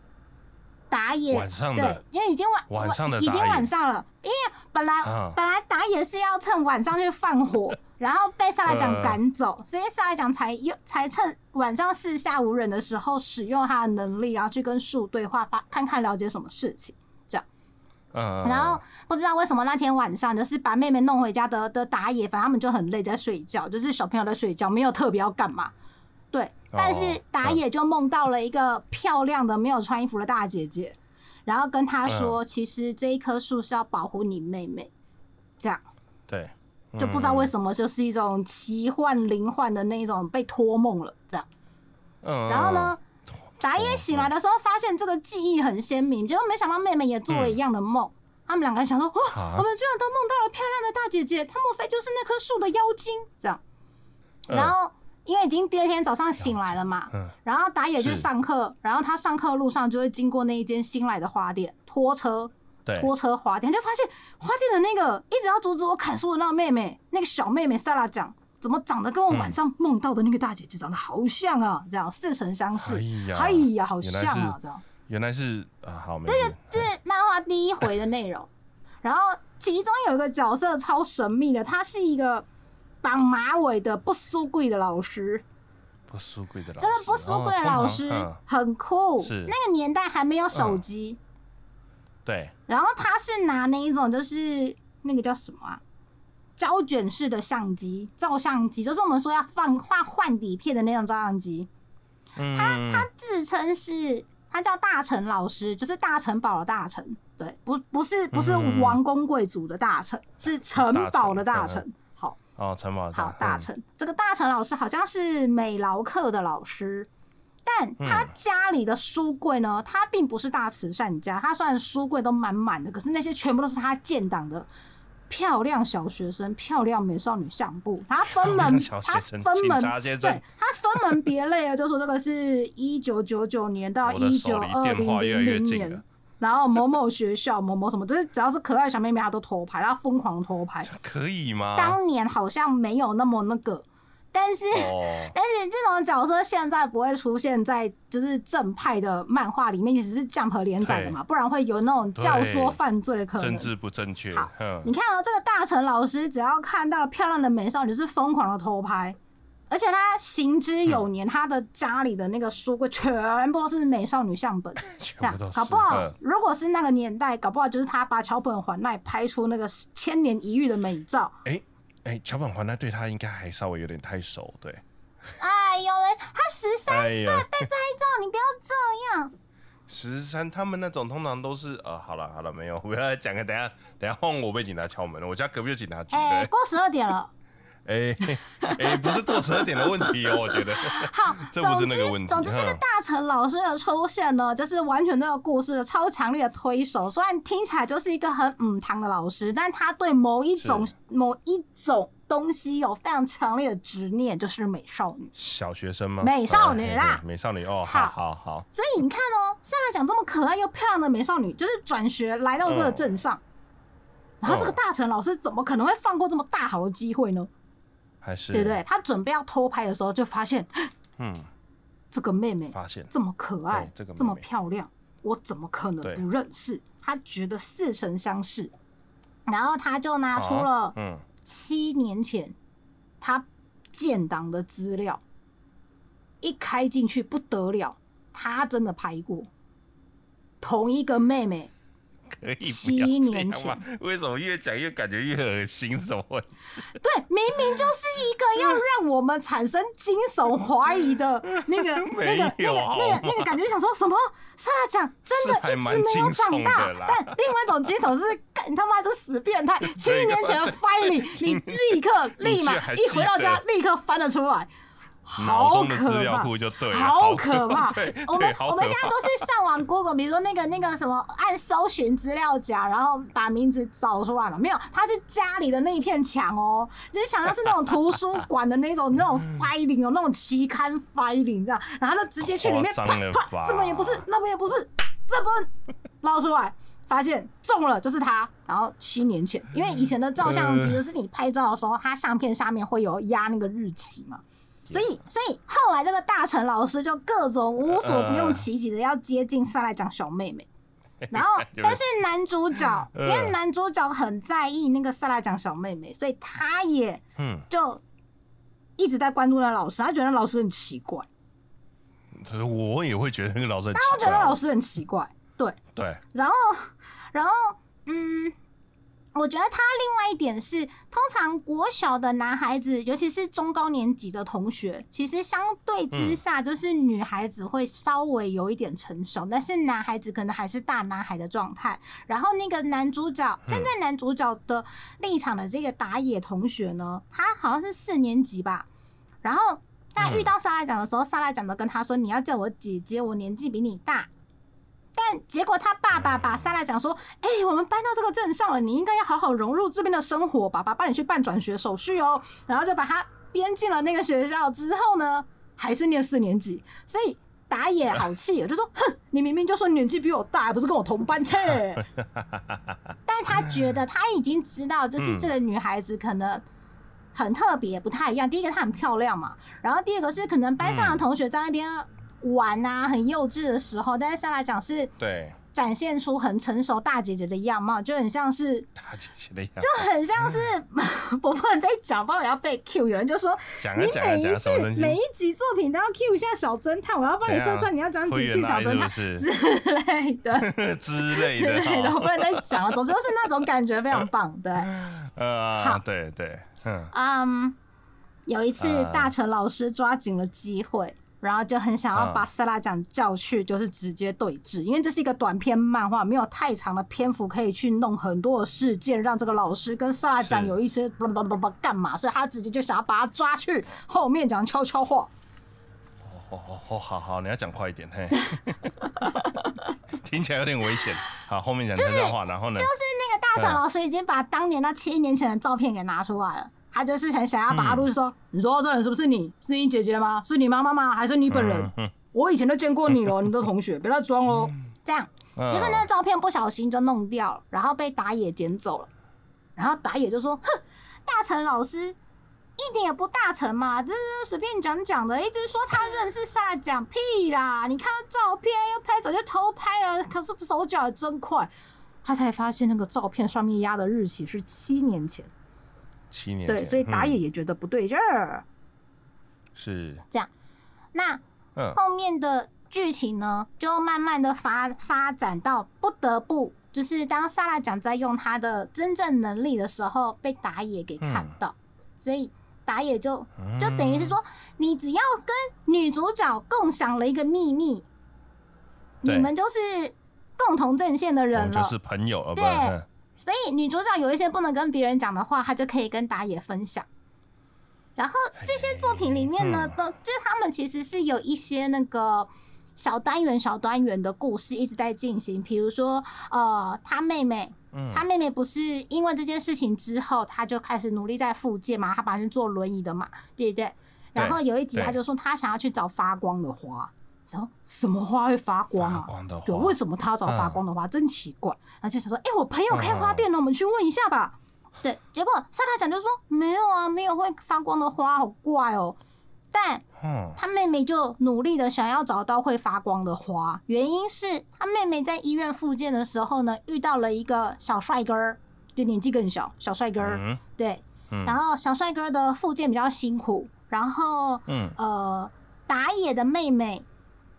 打野，晚上的对，因为已经晚晚上的已经晚上了，因为本来、啊本来打野是要趁晚上去放火，然后被萨拉讲呃赶走，所以萨拉讲才又才趁晚上四下无人的时候使用他的能力，然后去跟树对话，发看看了解什么事情。嗯，然后不知道为什么那天晚上就是把妹妹弄回家的的打野，反正他们就很累在睡觉，就是小朋友在睡觉，没有特别要干嘛。对，但是打野就梦到了一个漂亮的没有穿衣服的大姐姐，然后跟她说，其实这一棵树是要保护你妹妹，这样。对，就不知道为，什么就是一种奇幻灵幻的那种被托梦了这样。嗯，然后呢，打野醒来的时候发现这个记忆很鲜明，结果没想到妹妹也做了一样的梦。他们两个人想说，哇，啊。我们居然都梦到了漂亮的大姐姐，她莫非就是那棵树的妖精？这样，嗯。然后因为已经第二天早上醒来了嘛，嗯。然后打野去上课，然后他上课路上就会经过那一间新来的花店，拖车对，拖车花店，就发现花店的那个一直要阻止我砍树的那个妹妹，那个小妹妹萨拉讲，怎么长得跟我晚上梦到的那个大姐姐长得好像啊？这样似曾相识，哎呀哎呀，好像啊，是这样。原来是啊，好，没事，这是漫画第一回的内容，然后其中有一个角色超神秘的，他是一个绑马尾的不输贵的老师。不输贵的老师，这个不输贵的老师很酷，是。那个年代还没有手机，对，然后他是拿那一种就是那个叫什么啊，胶卷式的相机，照相机，就是我们说要放画换底片的那种照相机。他，他自称是他叫大成老师，就是大城堡的大臣，对，不不是不是嗯王公贵族的大臣，是城堡的大大臣。好哦，城堡好，大嗯臣，这个大臣老师好像是美劳课的老师。但他家里的书柜呢，他并不是大慈善家，他虽然书柜都满满的，可是那些全部都是他建档的漂亮小学生、漂亮美少女相簿。他分门漂亮，小学他分门，对他分门别类啊，就说这个是一九九九年到一九二零电话越来零零年越近了，然后某某学校某某什么，就是只要是可爱的小妹妹，她都偷拍，她疯狂偷拍。可以吗？当年好像没有那么那个，但是。哦，但是这种角色现在不会出现在就是正派的漫画里面，也只是 Jump 连载的嘛，不然会有那种教唆犯罪的可能政。治不正确好，嗯你，看哦，这个大成老师只要看到漂亮的美少女，是疯狂的偷拍，而且他行之有年，他的家里的那个书柜全部都是美少女相本，这样搞不好嗯，如果是那个年代，搞不好就是他把桥本环奈拍出那个千年一遇的美照。哎哎，桥本环奈对他应该还稍微有点太熟，对，哎呦喂，他十三岁被拍照，你不要这样。十三他们那种通常都是呃，好了好了，没有，不要再讲了，等下等下换我被警察敲门了，我家隔壁有警察局，哎、对，过十二点了。哎哎，不是过十二点的问题哦，我觉得，好，这不是总之那个问题总之，这个嗯大成老师的出现呢，就是完全这个故事的超强烈的推手。虽然听起来就是一个很嗯堂的老师，但他对某一种某一种东西有非常强烈的执念，就是美少女。小学生吗？美少女啦美少女哦，好好好好，所以你看哦，上来讲这么可爱又漂亮的美少女，就是转学来到这个镇上，然后这个哦大成老师怎么可能会放过这么大好的机会呢？还是对不对？他准备要偷拍的时候，就发现嗯，这个妹妹发现这么可爱，这个这么漂亮，我怎么可能不认识？他觉得似曾相识，然后他就拿出啊了嗯，七年前他建档的资料，一开进去不得了，他真的拍过同一个妹妹。可以七年前？为什么越讲越感觉越恶心？什么？对，明明就是一个要让我们产生惊悚怀疑的那个、那个、那个、那个、那个感觉，想说什么？萨拉讲真的一直没有长大但另外一种惊悚是，干你他妈这死变态！七年前的 filing，你立刻、立马一回到家立刻翻了出来。脑好中的资料可怕！库就对了，好可怕 对！我们我们现在。都是上网 Google，比如说那个那个什么，按搜寻资料夹，然后把名字找出来了。没有，它是家里的那一片墙哦，就是想要是那种图书馆的那种那种 filing 哦，那种期刊 filing 这样，然后就直接去里面啪啪，这边也不是，那边也不是，这边捞出来。发现中了，就是他。然后七年前，因为以前的照相机就是你拍照的时候，它相片下面会有压那个日期嘛，所以，所以后来这个大成老师就各种无所不用其极的要接近上来讲小妹妹，然后 但是男主角 因嗯为男主角很在意那个萨拉讲小妹妹，所以他也嗯，就一直在关注那老师，他觉得老师很奇怪，可是我也会觉得那个老师很奇他觉得老师很奇怪，对，对，然后，然后，嗯，我觉得他另外一点是，通常国小的男孩子，尤其是中高年级的同学，其实相对之下，就是女孩子会稍微有一点成熟，但是男孩子可能还是大男孩的状态。然后那个男主角站在男主角的立场的这个打野同学呢，他好像是四年级吧，然后。他遇到沙拉讲的时候，沙拉讲的跟他说：“你要叫我姐姐，我年纪比你大。”但结果他爸爸把莎拉讲说：“哎、我们搬到这个镇上了，你应该要好好融入这边的生活，爸爸帮你去办转学手续哦。”然后就把他编进了那个学校。之后呢，还是念四年级，所以打野好气，就说：“哼，你明明就说年纪比我大，还不是跟我同班去。”但他觉得他已经知道，就是这个女孩子可能。很特别，不太一样。第一个她很漂亮嘛，然后第二个是可能班上的同学在那边玩啊，很幼稚的时候，但是上来讲是对，展现出很成熟大姐姐的样貌，就很像是，大姐姐的样子。就很像是我不能再讲，不然我要被 Q。有人就说你每一次每一集作品都要 Q 一下小侦探，我要帮你算算你要讲几次小侦探是 之类的。之 类之类的，我不能再讲了。总之就是那种感觉非常棒，对。呃好，对对，嗯，嗯，有一次呃大成老师抓紧了机会，然后就很想要嗯把塞拉奖叫去，就是直接对峙，因为这是一个短篇漫画，没有太长的篇幅可以去弄很多的事件，让这个老师跟塞拉奖有一些不不不不干嘛，所以他直接就想要把他抓去后面讲悄悄话。哦哦哦，好好，你要讲快一点，嘿，听起来有点危险。好，后面讲悄悄话，然后呢？就是那个大成老师已经把当年那七年前的照片给拿出来了。他就是很想要把他录，说：“你说这人是不是你？是你姐姐吗？是你妈妈吗？还是你本人？我以前都见过你了，你的同学，别再装哦。”这样，嗯结果那个照片不小心就弄掉了，然后被打野捡走了。然后打野就说：“哼，大成老师一点也不大成嘛，这是随便讲讲的。一直说他认识萨拉讲屁啦！你看他照片，又拍走就偷拍了，可是手脚也真快。他才发现那个照片上面压的日期是七年前，对，七年对所以打野嗯也觉得不对劲儿。是。这样，那嗯。后面的剧情呢，就慢慢的发发展到不得不，就是当萨拉讲在用他的真正能力的时候，被打野给看嗯。到，所以打野就就等于是说，你只要跟女主角共享了一个秘密，你们就是共同阵线的人了。就是朋友了，不对。嗯所以女主角有一些不能跟别人讲的话，她就可以跟打野分享。然后这些作品里面呢，嗯都就是他们其实是有一些那个小单元、小单元的故事一直在进行。比如说，呃，他妹妹，嗯他妹妹不是因为这件事情之后，他就开始努力在复健嘛，他本来是坐轮椅的嘛，对不对？然后有一集对他就说他想要去找发光的花，然后什么花会发光啊？发光的对，花为什么他要找发嗯光的花？真奇怪。然后就想说，哎、我朋友开花店呢，我们去问一下吧。对，结果萨拉讲就说没有啊，没有会发光的花，好怪哦。但嗯他妹妹就努力的想要找到会发光的花，原因是他妹妹在医院复健的时候呢，遇到了一个小帅哥儿，就年纪更小，小帅哥对，嗯然后小帅哥的复健比较辛苦，然后嗯呃，打野的妹妹，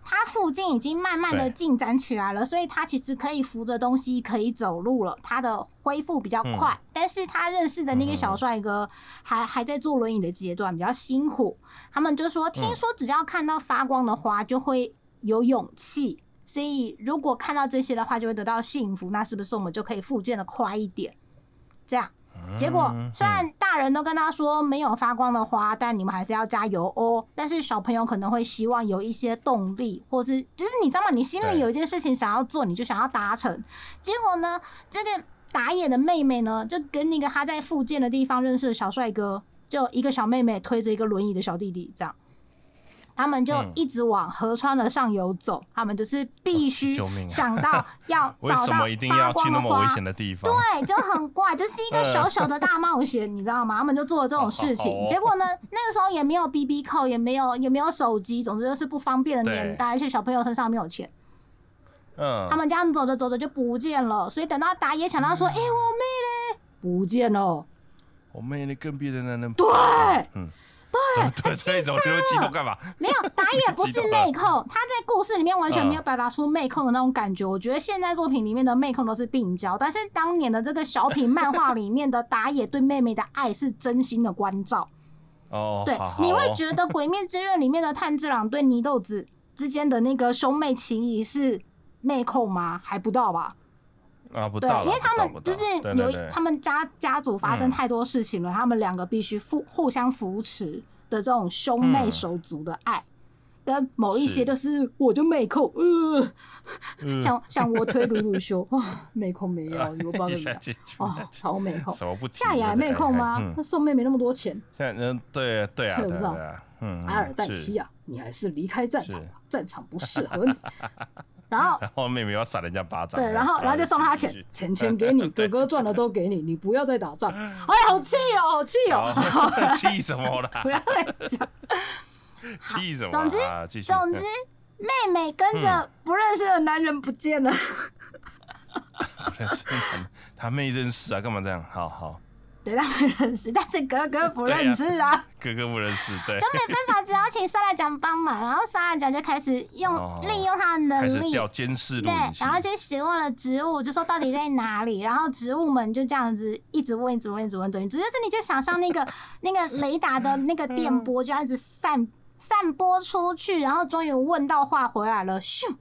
她附近已经慢慢的进展起来了，所以他其实可以扶着东西，可以走路了，他的恢复比较快。但是他认识的那个小帅哥还还在坐轮椅的阶段，比较辛苦。他们就说，听说只要看到发光的花就会有勇气，所以如果看到这些的话，就会得到幸福。那是不是我们就可以复健的快一点？这样。结果虽然大人都跟他说没有发光的花，但你们还是要加油哦。但是小朋友可能会希望有一些动力，或是就是你知道吗？你心里有一件事情想要做，你就想要达成。结果呢，这个打野的妹妹呢，就跟那个她在附近的地方认识的小帅哥，就一个小妹妹推着一个轮椅的小弟弟，这样。他们就嗯。一直往河川的上游走，他们就是必须想到要为 找到什么一定要发去光的花那么危险的地方？对，就很怪，这是一个小小的大冒险，你知道吗？他们就做了这种事情，哦结果呢，那个时候也没有 B B 扣，也没有也没有手机，总之就是不方便的年代，而且小朋友身上没有钱，嗯，他们这样走着走着就不见了，所以等到打野抢到说，哎、我妹嘞，不见了，我妹那跟别的男人对，嗯对对，这种就激动干嘛？没有打野不是 妹控，他在故事里面完全没有表达出妹控的那种感觉。我觉得现在作品里面的妹控都是病娇，但是当年的这个小品漫画里面的打野对妹妹的爱是真心的关照。哦，对你会哦觉得《鬼灭之刃》里面的炭治郎对祢豆子之间的那个兄妹情谊是妹控吗？还不到吧？啊，不对到，因为他们就是有他们家家族发生嗯太多事情了，他们两个必须互互相扶持的这种兄妹嗯手足的爱。跟某一些就是我就没空，呃，嗯 像像我推鲁鲁修啊，没空没有，我不知道 一怎么讲下进去哦，超妹控。什么不提夏雅妹控吗？嗯他送妹妹那么多钱，现在嗯，对对啊对啊，嗯，阿尔黛西亚，你还是离开战场吧，战场不适合你。然后 然后妹妹要扇人家巴掌，对，然后然后就送他钱 钱钱给你，哥哥赚的都给你，你不要再打仗。哎，好气哦，好气哦！好气什么不？要再讲。气什么总之总之，妹妹跟着不认识的男人不见了。不认识他他妹认识啊，干嘛这样？好好，对，他们认识，但是哥哥不认识啊。哥哥不认识，对，就没办法，只好请沙拉酱帮忙。然后沙拉酱就开始用、哦利用他的能力，开始调监视对然，后就询问了植物，就说到底在哪里，然后植物们就这样子一直问，一直问，一直问，等于直接是你就想象那个 那个雷达的那个电波就这样子散散播出去，然后终于问到话回来了，咻。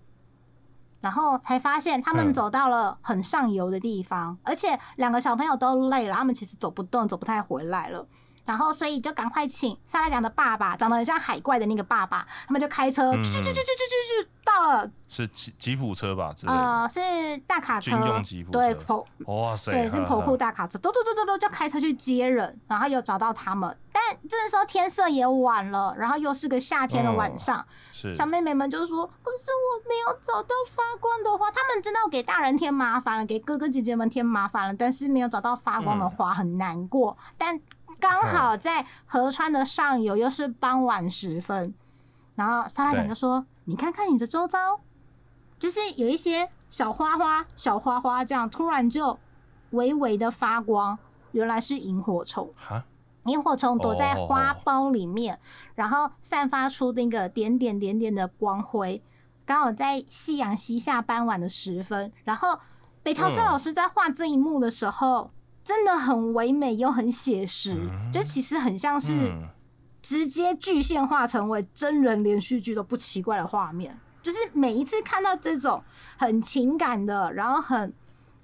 然后才发现他们嗯走到了很上游的地方，而且两个小朋友都累了，他们其实走不动，走不太回来了。然后所以就赶快请萨拉奖的爸爸，长得很像海怪的那个爸爸，他们就开车，嗯去去去去去去去到了。是吉吉普车吧。呃，是大卡车，军用吉普对，车。跑哇塞，对，是呵跑酷大卡车，嘟嘟嘟嘟嘟就开车去接人，然后又找到他们，但这时候天色也晚了，然后又是个夏天的晚上，是。小妹妹们就说：“可是我没有找到发光的花。”他们知道给大人添麻烦了，给哥哥姐姐们添麻烦了，但是没有找到发光的花，很难过。但刚好在河川的上游，又是傍晚时分，然后沙拉讲就说：“你看看你的周遭，就是有一些小花花、小花花，这样突然就微微的发光，原来是萤火虫。萤火虫躲在花哦苞里面，然后散发出那个点点点点的光辉。刚好在夕阳西下傍晚的时分，然后北条司嗯老师在画这一幕的时候，真的很唯美又很写实，就其实很像是嗯，直接具现化成为真人连续剧都不奇怪的画面。就是每一次看到这种很情感的，然后很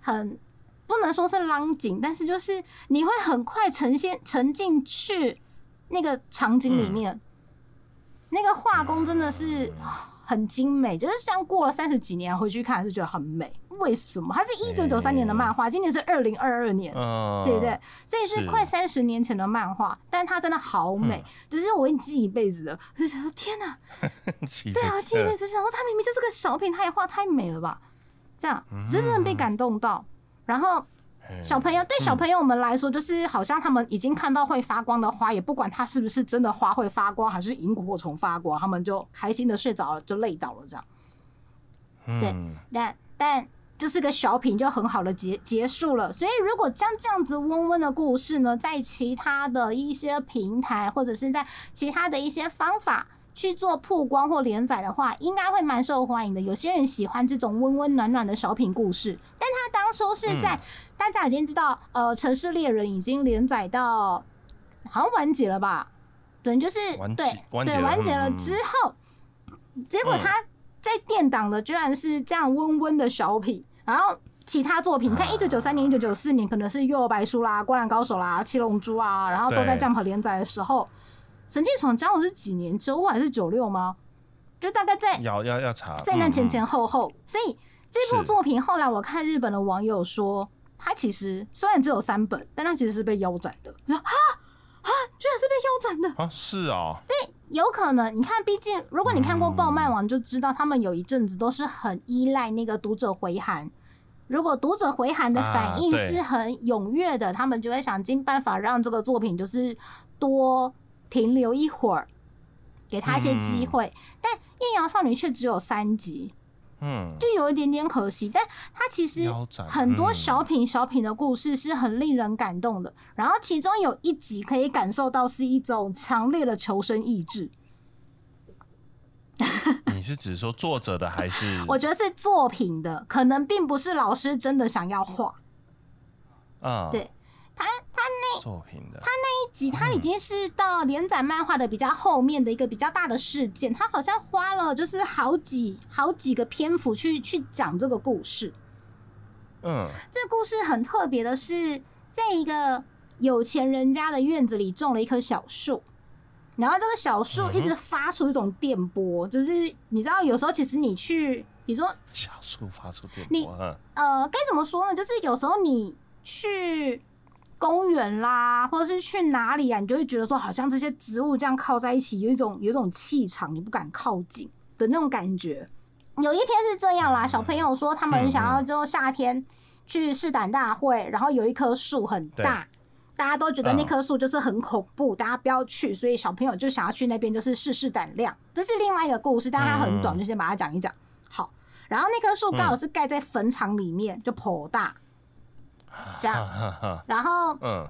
很不能说是浪景，但是就是你会很快呈现沉进去那个场景里面，那个画工真的是很精美，就是像过了三十几年回去看，还是觉得很美。为什么？它是一九九三年的漫画，今年是二零二二年，嗯，对不对？？所以是是快三十年前的漫画，但它真的好美，就是我会记一辈子的。我就想说，天哪，对对啊，记一辈子，就想说它明明就是个小品，它也画太美了吧？这样，真正的被感动到。然后小朋友对小朋友们来说，就是好像他们已经看到会发光的花，也不管它是不是真的花会发光，还是萤火虫发光，他们就开心的睡着了，就累倒了这样。对嗯，但但这是个小品，就很好的结结束了。所以如果像这样子温温的故事呢，在其他的一些平台或者是在其他的一些方法去做曝光或连载的话，应该会蛮受欢迎的。有些人喜欢这种温温暖暖的小品故事，但他当初是在、嗯。大家已经知道，呃，《城市猎人》已经连载到好像完结了吧？等于就是对对完结了之后，结果嗯。他在电档的居然是这样温温的小品，然后其他作品，你看一九九三年、一九九四年可能是《幼儿白书》啦、《灌篮高手》啦、《七龙珠》啊，然后都在对。Jump 连载的时候，《神剑闯江湖》是几年？九五还是九六吗？就大概在要要要查，在那前嗯前后后，所以这部作品后来我看日本的网友说，它其实虽然只有三本，但它其实是被腰斩的。你说啊啊，居然是被腰斩的，嗯啊，是啊哦，有可能，你看，毕竟如果你看过爆漫网，就知道他们有一阵子都是很依赖那个读者回函。如果读者回函的反应是很踊跃的，他们就会想尽办法让这个作品就是多停留一会儿，给他一些机会。但《艳阳少女》却只有三集，嗯，就有一点点可惜。但它其实很多嗯小品小品的故事是很令人感动的，然后其中有一集可以感受到是一种强烈的求生意志。你是指说作者的还是？我觉得是作品的，可能并不是老师真的想要画。啊，对他他那作品的。他那，一集，他已经是到连载漫画的比较后面的一个比较大的事件，他好像花了就是好几好几个篇幅去去讲这个故事。嗯，这个故事很特别的是，在一个有钱人家的院子里种了一棵小树，然后这个小树一直发出一种电波，就是你知道，有时候其实你去，比如说小树发出电波，嗯，呃，该怎么说呢？就是有时候你去公园啦，或者是去哪里啊，你就会觉得说，好像这些植物这样靠在一起，有一种有一种气场，你不敢靠近的那种感觉。有一篇是这样啦，小朋友说他们想要就夏天去试胆大会，然后有一棵树很大。大家都觉得那棵树就是很恐怖，大家不要去，所以小朋友就想要去那边，就是试试胆量。这是另外一个故事，但它很短，嗯就先把它讲一讲。好，然后那棵树刚好是盖在坟场里面，就颇大，这样。然后嗯，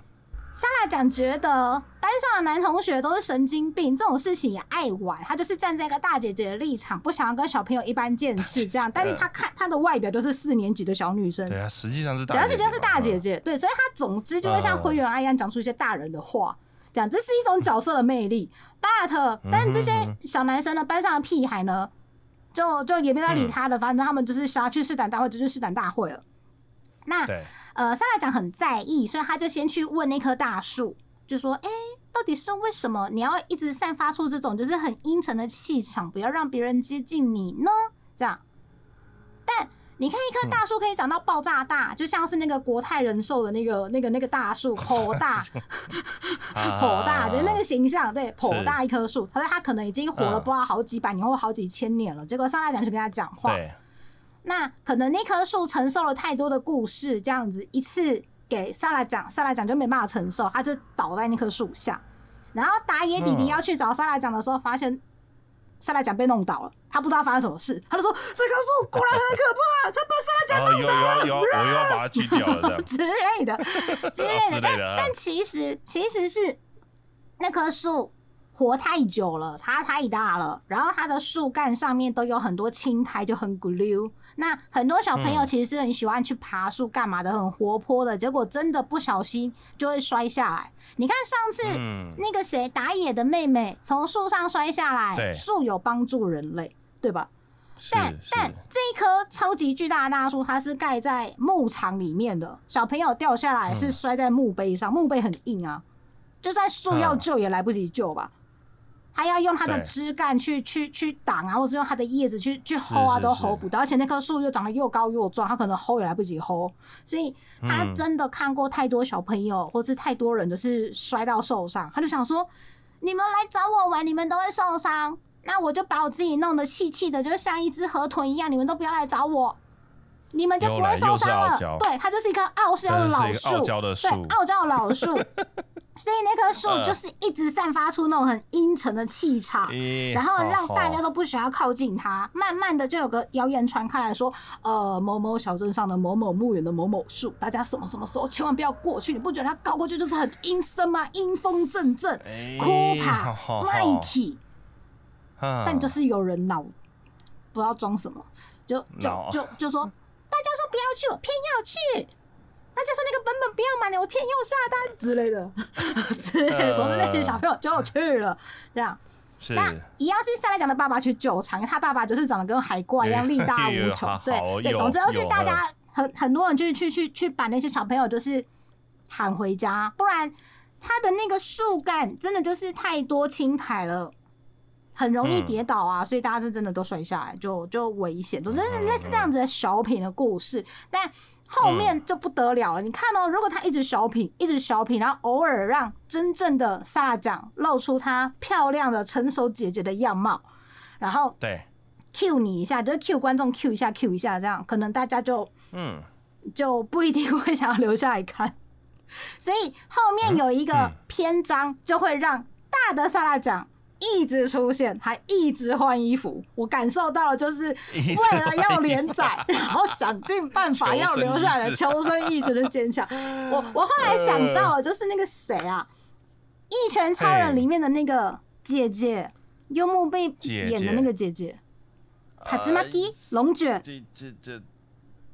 莎拉讲觉得班上的男同学都是神经病，这种事情也爱玩。他就是站在一个大姐姐的立场，不想要跟小朋友一般见识这样。但是他看她的外表就是四年级的小女生，对啊，实际上是大，姐姐嘛，而且就是大姐嗯，姐，对，所以她总之就会像灰原哀一样讲出一些大人的话，这样这是一种角色的魅力。But，但这些小男生呢，班上的屁孩呢，就就也没在理他的，反正他们就是想要去试胆大会，就去试胆大会了。那对，呃，莎拉讲很在意，所以他就先去问那棵大树，就说：“哎、到底是为什么你要一直散发出这种就是很阴沉的气场，不要让别人接近你呢？”这样，但你看一棵大树可以长到爆炸大，就像是那个国泰人寿的那个那个那个大树，颇大。啊。颇大，就是那个形象，对，颇大一棵树，他说他可能已经活了嗯。不知道好几百年或好几千年了，结果上来讲去跟他讲话，对，那可能那棵树承受了太多的故事，这样子一次给萨拉讲，萨拉讲就没办法承受，他就倒在那棵树下。然后打野弟弟嗯要去找萨拉讲的时候，发现萨拉讲被弄倒了，他不知道发生什么事，他就说这棵树果然很可怕，他把萨拉奖然后又又要我又要把它锯掉了，这样之类的之类的，哦之类但的啊但其实其实是那棵树活太久了，它太大了，然后它的树干上面都有很多青苔，就很 glue。那很多小朋友嗯其实是很喜欢去爬树干嘛的，很活泼的，结果真的不小心就会摔下来。你看上次嗯，那个谁打野的妹妹从树上摔下来，树有帮助人类，对吧？但但这一棵超级巨大的大树，它是盖在牧场里面的，小朋友掉下来是摔在墓碑上，墓碑很硬啊，就算树要嗯救也来不及救吧。他要用它的枝干去去去挡啊，或是用它的叶子去去 hold 啊，都是 hold 不到。而且那棵树又长得又高又壮，他可能 hold 也来不及 hold。所以他嗯真的看过太多小朋友，或是太多人就是摔到受伤，他就想说：你们来找我玩，你们都会受伤，那我就把我自己弄得气气的，就像一只河豚一样，你们都不要来找我。你们就不会受伤了。对，它就是一棵傲娇的老树，是一个傲娇的树对，傲娇的老树。所以那棵树呃就是一直散发出那种很阴沉的气场，咦然后让大家都不想要靠近它。慢慢的就有个谣言传开来说，呃，某某小镇上的某某墓园的某某树，大家什么什么时候千万不要过去。你不觉得它高过去就是很阴森吗？阴风阵阵，哎哭好爬好好 Nike，嗯但就是有人脑不知道装什么，就就就就说大家说不要去，我偏要去。大家说那个本本不要买了，我偏要下单之类的 之类的。总之那些小朋友就去了，这样。是那一样是上来讲的爸爸去救场，因为他爸爸就是长得跟海怪一样力大无穷。对对，总之就是大家很很多人就是去去去把那些小朋友就是喊回家，不然他的那个树干真的就是太多青苔了。很容易嗯跌倒啊，所以大家是真的都摔下来，就就危险。总之类似这样子的小品的故事，但后面就不得了了。你看哦，如果他一直小品，一直小品，然后偶尔让真正的萨拉奖露出她漂亮的成熟姐姐的样貌，然后对，Q 你一下，就是 Q 观众 Q 一下 Q 一下，这样可能大家就嗯，就不一定会想要留下来看。所以后面有一个嗯篇章，就会让大的萨拉奖一直出现，还一直换衣服。我感受到了，就是为了要连载，然后想尽办法要留下来的求生意志的坚强。我我后来想到了，就是那个谁啊，《一拳超人》里面的那个姐姐，幽默被演的那个姐姐，塔兹玛基龙卷这这这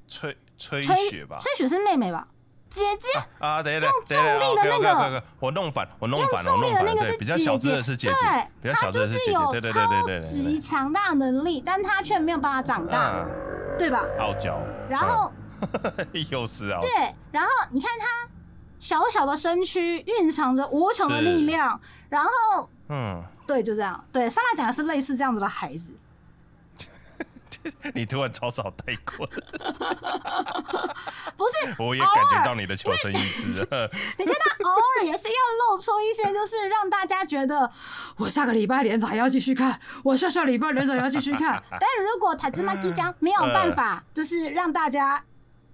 吹吹吹雪吧？吹雪是妹妹吧？姐姐。啊，等一等一下重力的那个我弄反，我弄用反了，我重力弄反了，对，的那个是比较小只的是姐姐，比对，较他就小只的是姐姐，有对对对超对对对级强大能力，但她却没有办法长大，啊，对吧？傲娇，然后 又是啊，对，然后你看她小小的身躯蕴藏着无穷的力量，然后嗯，对，就这样，对，莎拉讲的是类似这样子的孩子，你突然超少带过，不是 我也感觉到你的求生意志了，你看他偶尔也是要露出一些，就是让大家觉得我下个礼拜连载还要继续看，我下下礼拜连载要继续看。但如果塔兹玛基江没有办法，就是让大家。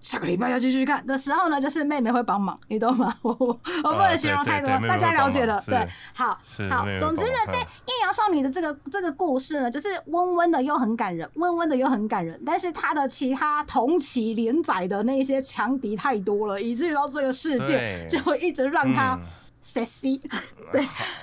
下个礼拜要继续看的时候呢，就是妹妹会帮忙，你懂吗？我我我不能形容太多，大家了解了。妹妹会帮忙对，好是好总之呢在《嗯艳阳少女》的这个这个故事呢，就是温温的又很感人，温温的又很感人。但是她的其他同期连载的那些强敌太多了，以至于到这个世界就会一直让它嗯 sexy。对，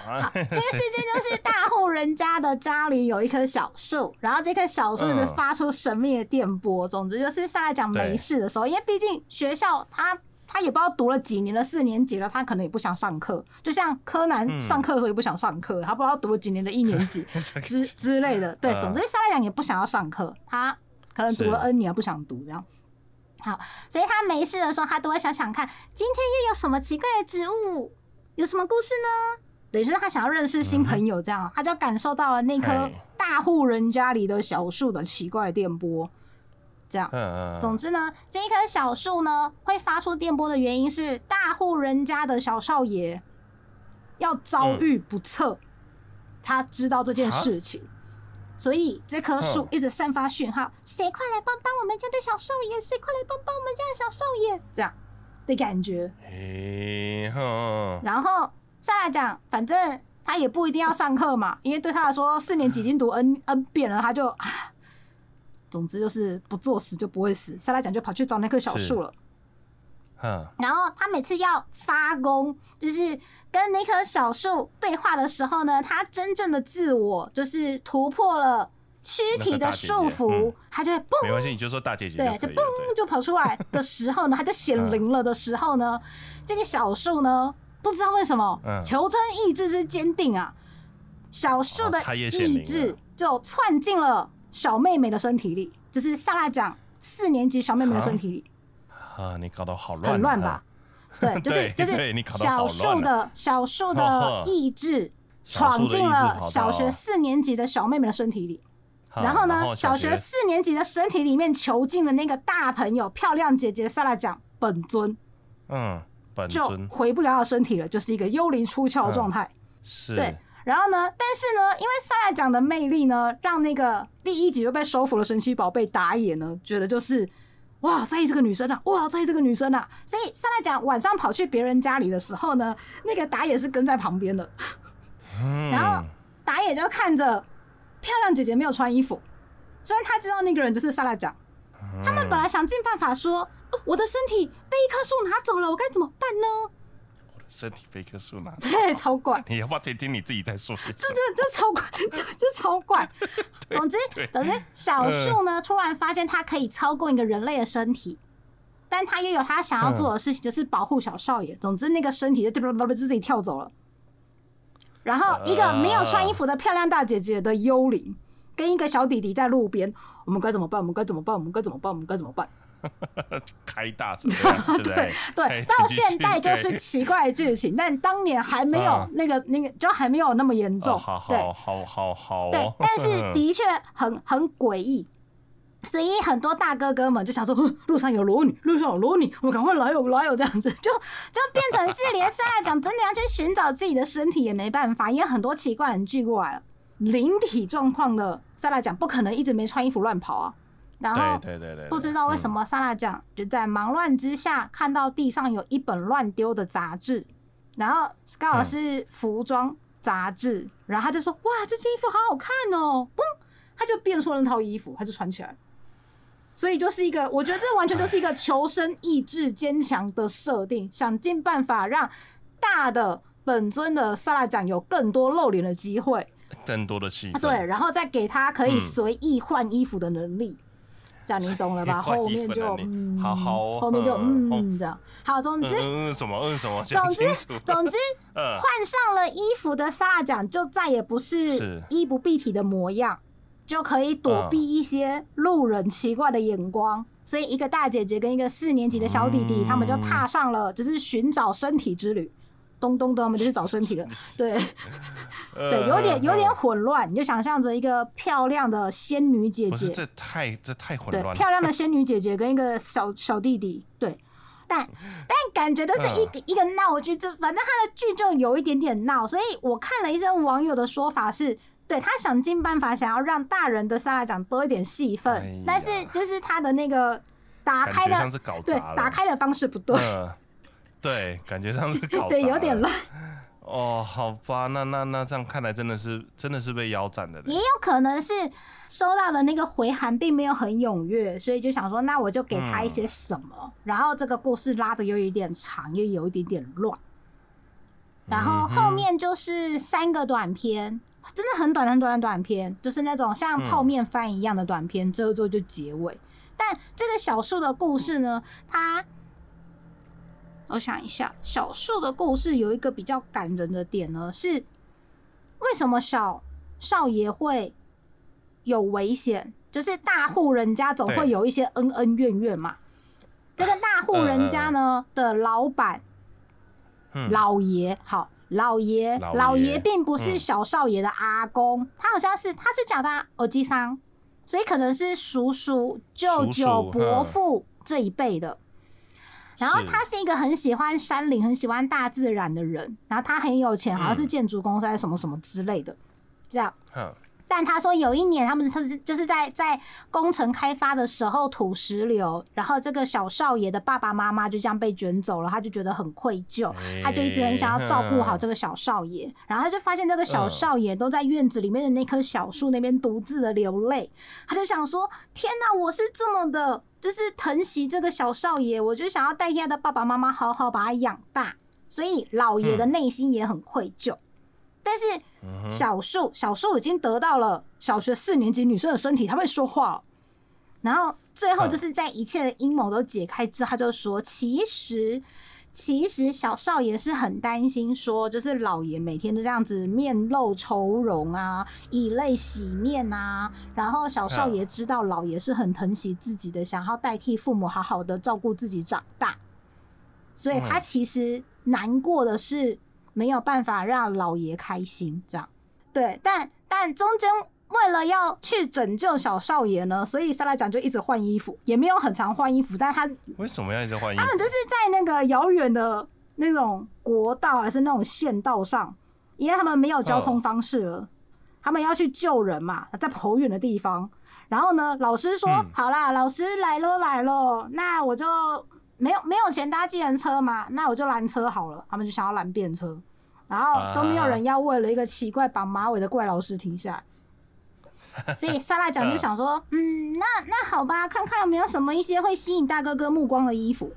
啊这个世界就是大户人家的家里有一棵小树，然后这棵小树一直嗯发出神秘的电波。总之就是上来讲没事的时候，因为毕竟学校他。他也不知道读了几年了，四年级了，他可能也不想上课。就像柯南嗯上课的时候也不想上课，他不知道读了几年的一年级 之之类的。对，嗯总之上来讲也不想要上课，他可能读了 N 年不想读这样。好，所以他没事的时候，他都会想想看，今天又有什么奇怪的植物，有什么故事呢？等于是他想要认识新朋友，这样、他就感受到了那棵大户人家里的小树的奇怪电波。这样，嗯嗯，总之呢，这一棵小树呢会发出电波的原因是大户人家的小少爷要遭遇不测，他知道这件事情，所以这棵树嗯一直散发讯号：谁快来帮帮我们家的小少爷？谁快来帮帮我们家的小少爷？这样，的感觉。然后再来讲，反正他也不一定要上课嘛，因为对他来说，四年级已经读 n n 遍了，他就，唉总之就是不作死就不会死。再来讲，就跑去找那棵小树了。哼，然后他每次要发功，就是跟那棵小树对话的时候呢，他真正的自我就是突破了躯体的束缚，他就会嘣没关系，你就说大姐姐对，就。嘣就跑出来的时候呢，它就显灵了的时候呢，这个小树呢，不知道为什么、嗯。求真意志之坚定啊，小树的意志就窜进了小妹妹的身体里，就是萨拉讲四年级小妹妹的身体里，啊，你搞得好乱啊，很乱吧？对，就是就是小树的小树的意志闯进了小学四年级的小妹妹的身体里。哈然后呢，小学学四年级的身体里面囚禁的那个大朋友漂亮姐姐萨拉讲本尊。嗯，本就尊回不了他身体了，就是一个幽灵出窍的状态。是。对，然后呢，但是呢，因为萨拉讲的魅力呢，让那个第一集就被收服了神奇宝贝打野呢，觉得就是哇，在意这个女生啊，哇，在意这个女生啊，所以萨拉讲晚上跑去别人家里的时候呢，那个打野是跟在旁边的，嗯，然后打野就看着漂亮姐姐没有穿衣服，虽然他知道那个人就是萨拉讲。他们本来想尽办法说，呃我的身体被一棵树拿走了，我该怎么办呢？身体被一棵树拿走，对，超怪，你要不要听听你自己在说这么？这这超怪，这这超怪。总之，总之，小树呢突然发现它可以操控一个人类的身体，但它也有它想要做的事情，就是保护小少爷。总之，那个身体就自己跳走了。然后，一个没有穿衣服的漂亮大姐姐的幽灵，跟一个小弟弟在路边，我们该怎么办？我们该怎么办？我们该怎么办？我们该怎么办？开大车，对不对？对哎，到现代就是奇怪的剧情，但当年还没有嗯那个那个，就还没有那么严重。哦，好对好好好好对哦，，但是的确很很诡异，所以很多大哥哥们就想说，哼 路上有裸女，路上有裸女，我们赶快来有来哦这样子，就 就变成是连萨拉讲真的要去寻找自己的身体也没办法，因为很多奇怪人聚过来了，灵体状况的萨拉讲不可能一直没穿衣服乱跑啊，然后对对对对，不知道为什么，么萨拉讲就在忙乱之下看到地上有一本乱丢的杂志，然后刚好是服装杂志，然后他就说：“哇，这件衣服好好看哦！”嘣，他就变出了那套衣服，他就穿起来了。所以就是一个，我觉得这完全就是一个求生意志坚强的设定，想尽办法让大的本尊的萨拉酱有更多露脸的机会。更多的气氛，啊对，然后再给他可以嗯随意换衣服的能力，这样你懂了吧？后面就嗯，好好哦。后面就嗯嗯这样。好，总之嗯嗯什么？嗯什么，讲总之总之，嗯，换上了衣服的萨拉奖就再也不是是。衣不蔽体的模样，就可以躲避一些路人奇怪的眼光。所以，一个大姐姐跟一个四年级的小弟弟，嗯他们就踏上了就是寻找身体之旅。咚咚咚，他们就去找身体了。对，对，有点有点混乱。你就想象着一个漂亮的仙女姐姐，这太这太混，乱了。漂亮的仙女姐姐跟一个小小弟弟，对，但但感觉都是一一个闹剧，就反正他的剧就有一点点闹，所以我看了一些网友的说法是。对他想尽办法想要让大人的沙拉奖多一点戏份，哎呀但是就是他的那个打开的感觉像是搞对砸了，打开的方式不对，嗯，对，感觉像是搞 砸对有点了乱，哦，好吧，那那那这样看来真的是真的是被腰斩的嘞也有可能是收到的那个回函并没有很踊跃，所以就想说，那我就给他一些什么，然后这个故事拉的又有一点长，又有一点点乱，然后后面就是三个短片，真的很短很短的短片，就是那种像泡面番一样的短片，之后之后就结尾。但这个小树的故事呢，它我想一下，小树的故事有一个比较感人的点呢，是为什么小少爷会有危险？就是大户人家总会有一些恩恩怨怨嘛。这个大户人家呢的老板嗯老爷，好，老爷，老老爷爷并不是嗯。小少爷的阿公，他好像是他是叫他耳机桑，所以可能是叔叔、舅舅、伯嗯。父这一辈的。然后他是一个很喜欢山林、很喜欢大自然的人，然后他很有钱，好像是嗯建筑公司还是什么什么之类的，这样。哼但他说有一年他们是就是在在工程开发的时候土石流，然后这个小少爷的爸爸妈妈就这样被卷走了，他就觉得很愧疚，他就一直很想要照顾好这个小少爷，然后他就发现这个小少爷都在院子里面的那棵小树那边独自的流泪，他就想说：天哪，我是这么的，就是疼惜这个小少爷，我就想要代替他的爸爸妈妈好好把他养大，所以老爷的内心也很愧疚。但是小树小树已经得到了小学四年级女生的身体，她会说话。然后最后就是在一切的阴谋都解开之后，他就说：“其实，其实小少爷是很担心，说就是老爷每天都这样子面露愁容啊，以泪洗面啊。然后小少爷知道老爷是很疼惜自己的，想要代替父母好好的照顾自己长大，所以他其实难过的是。”没有办法让老爷开心，这样对，但但中间为了要去拯救小少爷呢，所以莎拉讲就一直换衣服，也没有很常换衣服，但他为什么要一直换衣服？他们就是在那个遥远的那种国道还是那种县道上，因为他们没有交通方式了，他们要去救人嘛，在跑远的地方。然后呢，老师说好啦，老师来了来了，那我就。没有没有钱搭计程车嘛？那我就拦车好了。他们就想要拦便车，然后都没有人要为了一个奇怪绑马尾的怪老师停下。所以萨拉讲就想说，嗯，那那好吧，看看有没有什么一些会吸引大哥哥目光的衣服。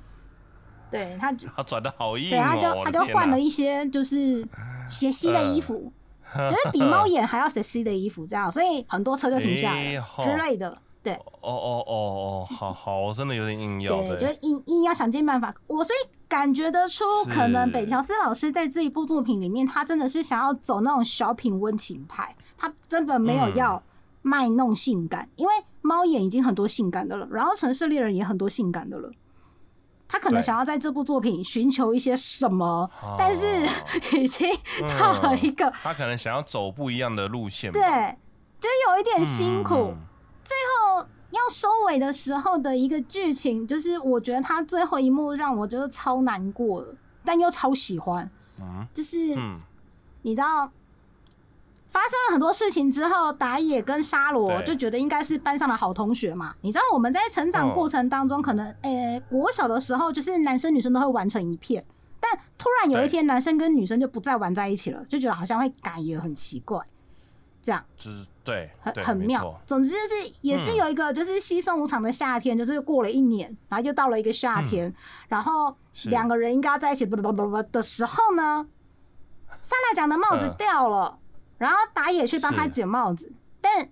对他，他 转的好硬，对，他就他就换了一些就是斜西的衣服，就是比猫眼还要斜西的衣服，这样，所以很多车就停下来 之类的。对，哦哦哦哦，好好，真的有点硬要，对，就硬硬要想尽办法。我所以感觉得出，可能北条司老师在这一部作品里面，他真的是想要走那种小品温情派，他根本没有要卖弄性感，因为猫眼已经很多性感的了，然后城市猎人也很多性感的了，他可能想要在这部作品寻求一些什么，但是已经到了一个，他可能想要走不一样的路线，对，就有一点辛苦。最后要收尾的时候的一个剧情，就是我觉得他最后一幕让我觉得超难过了，但又超喜欢。嗯，就是你知道发生了很多事情之后，打野跟沙罗就觉得应该是班上的好同学嘛。你知道我们在成长过程当中，可能诶我小的时候，就是男生女生都会玩成一片，但突然有一天男生跟女生就不再玩在一起了，就觉得好像会改也很奇怪。这样就是对，很很妙。总之就是也是有一个，就是稀松无常的夏天，就是过了一年，然后又到了一个夏天，然后两个人应该要在一起不不不不的时候呢，萨拉讲的帽子掉了，然后打野去帮他捡帽子，但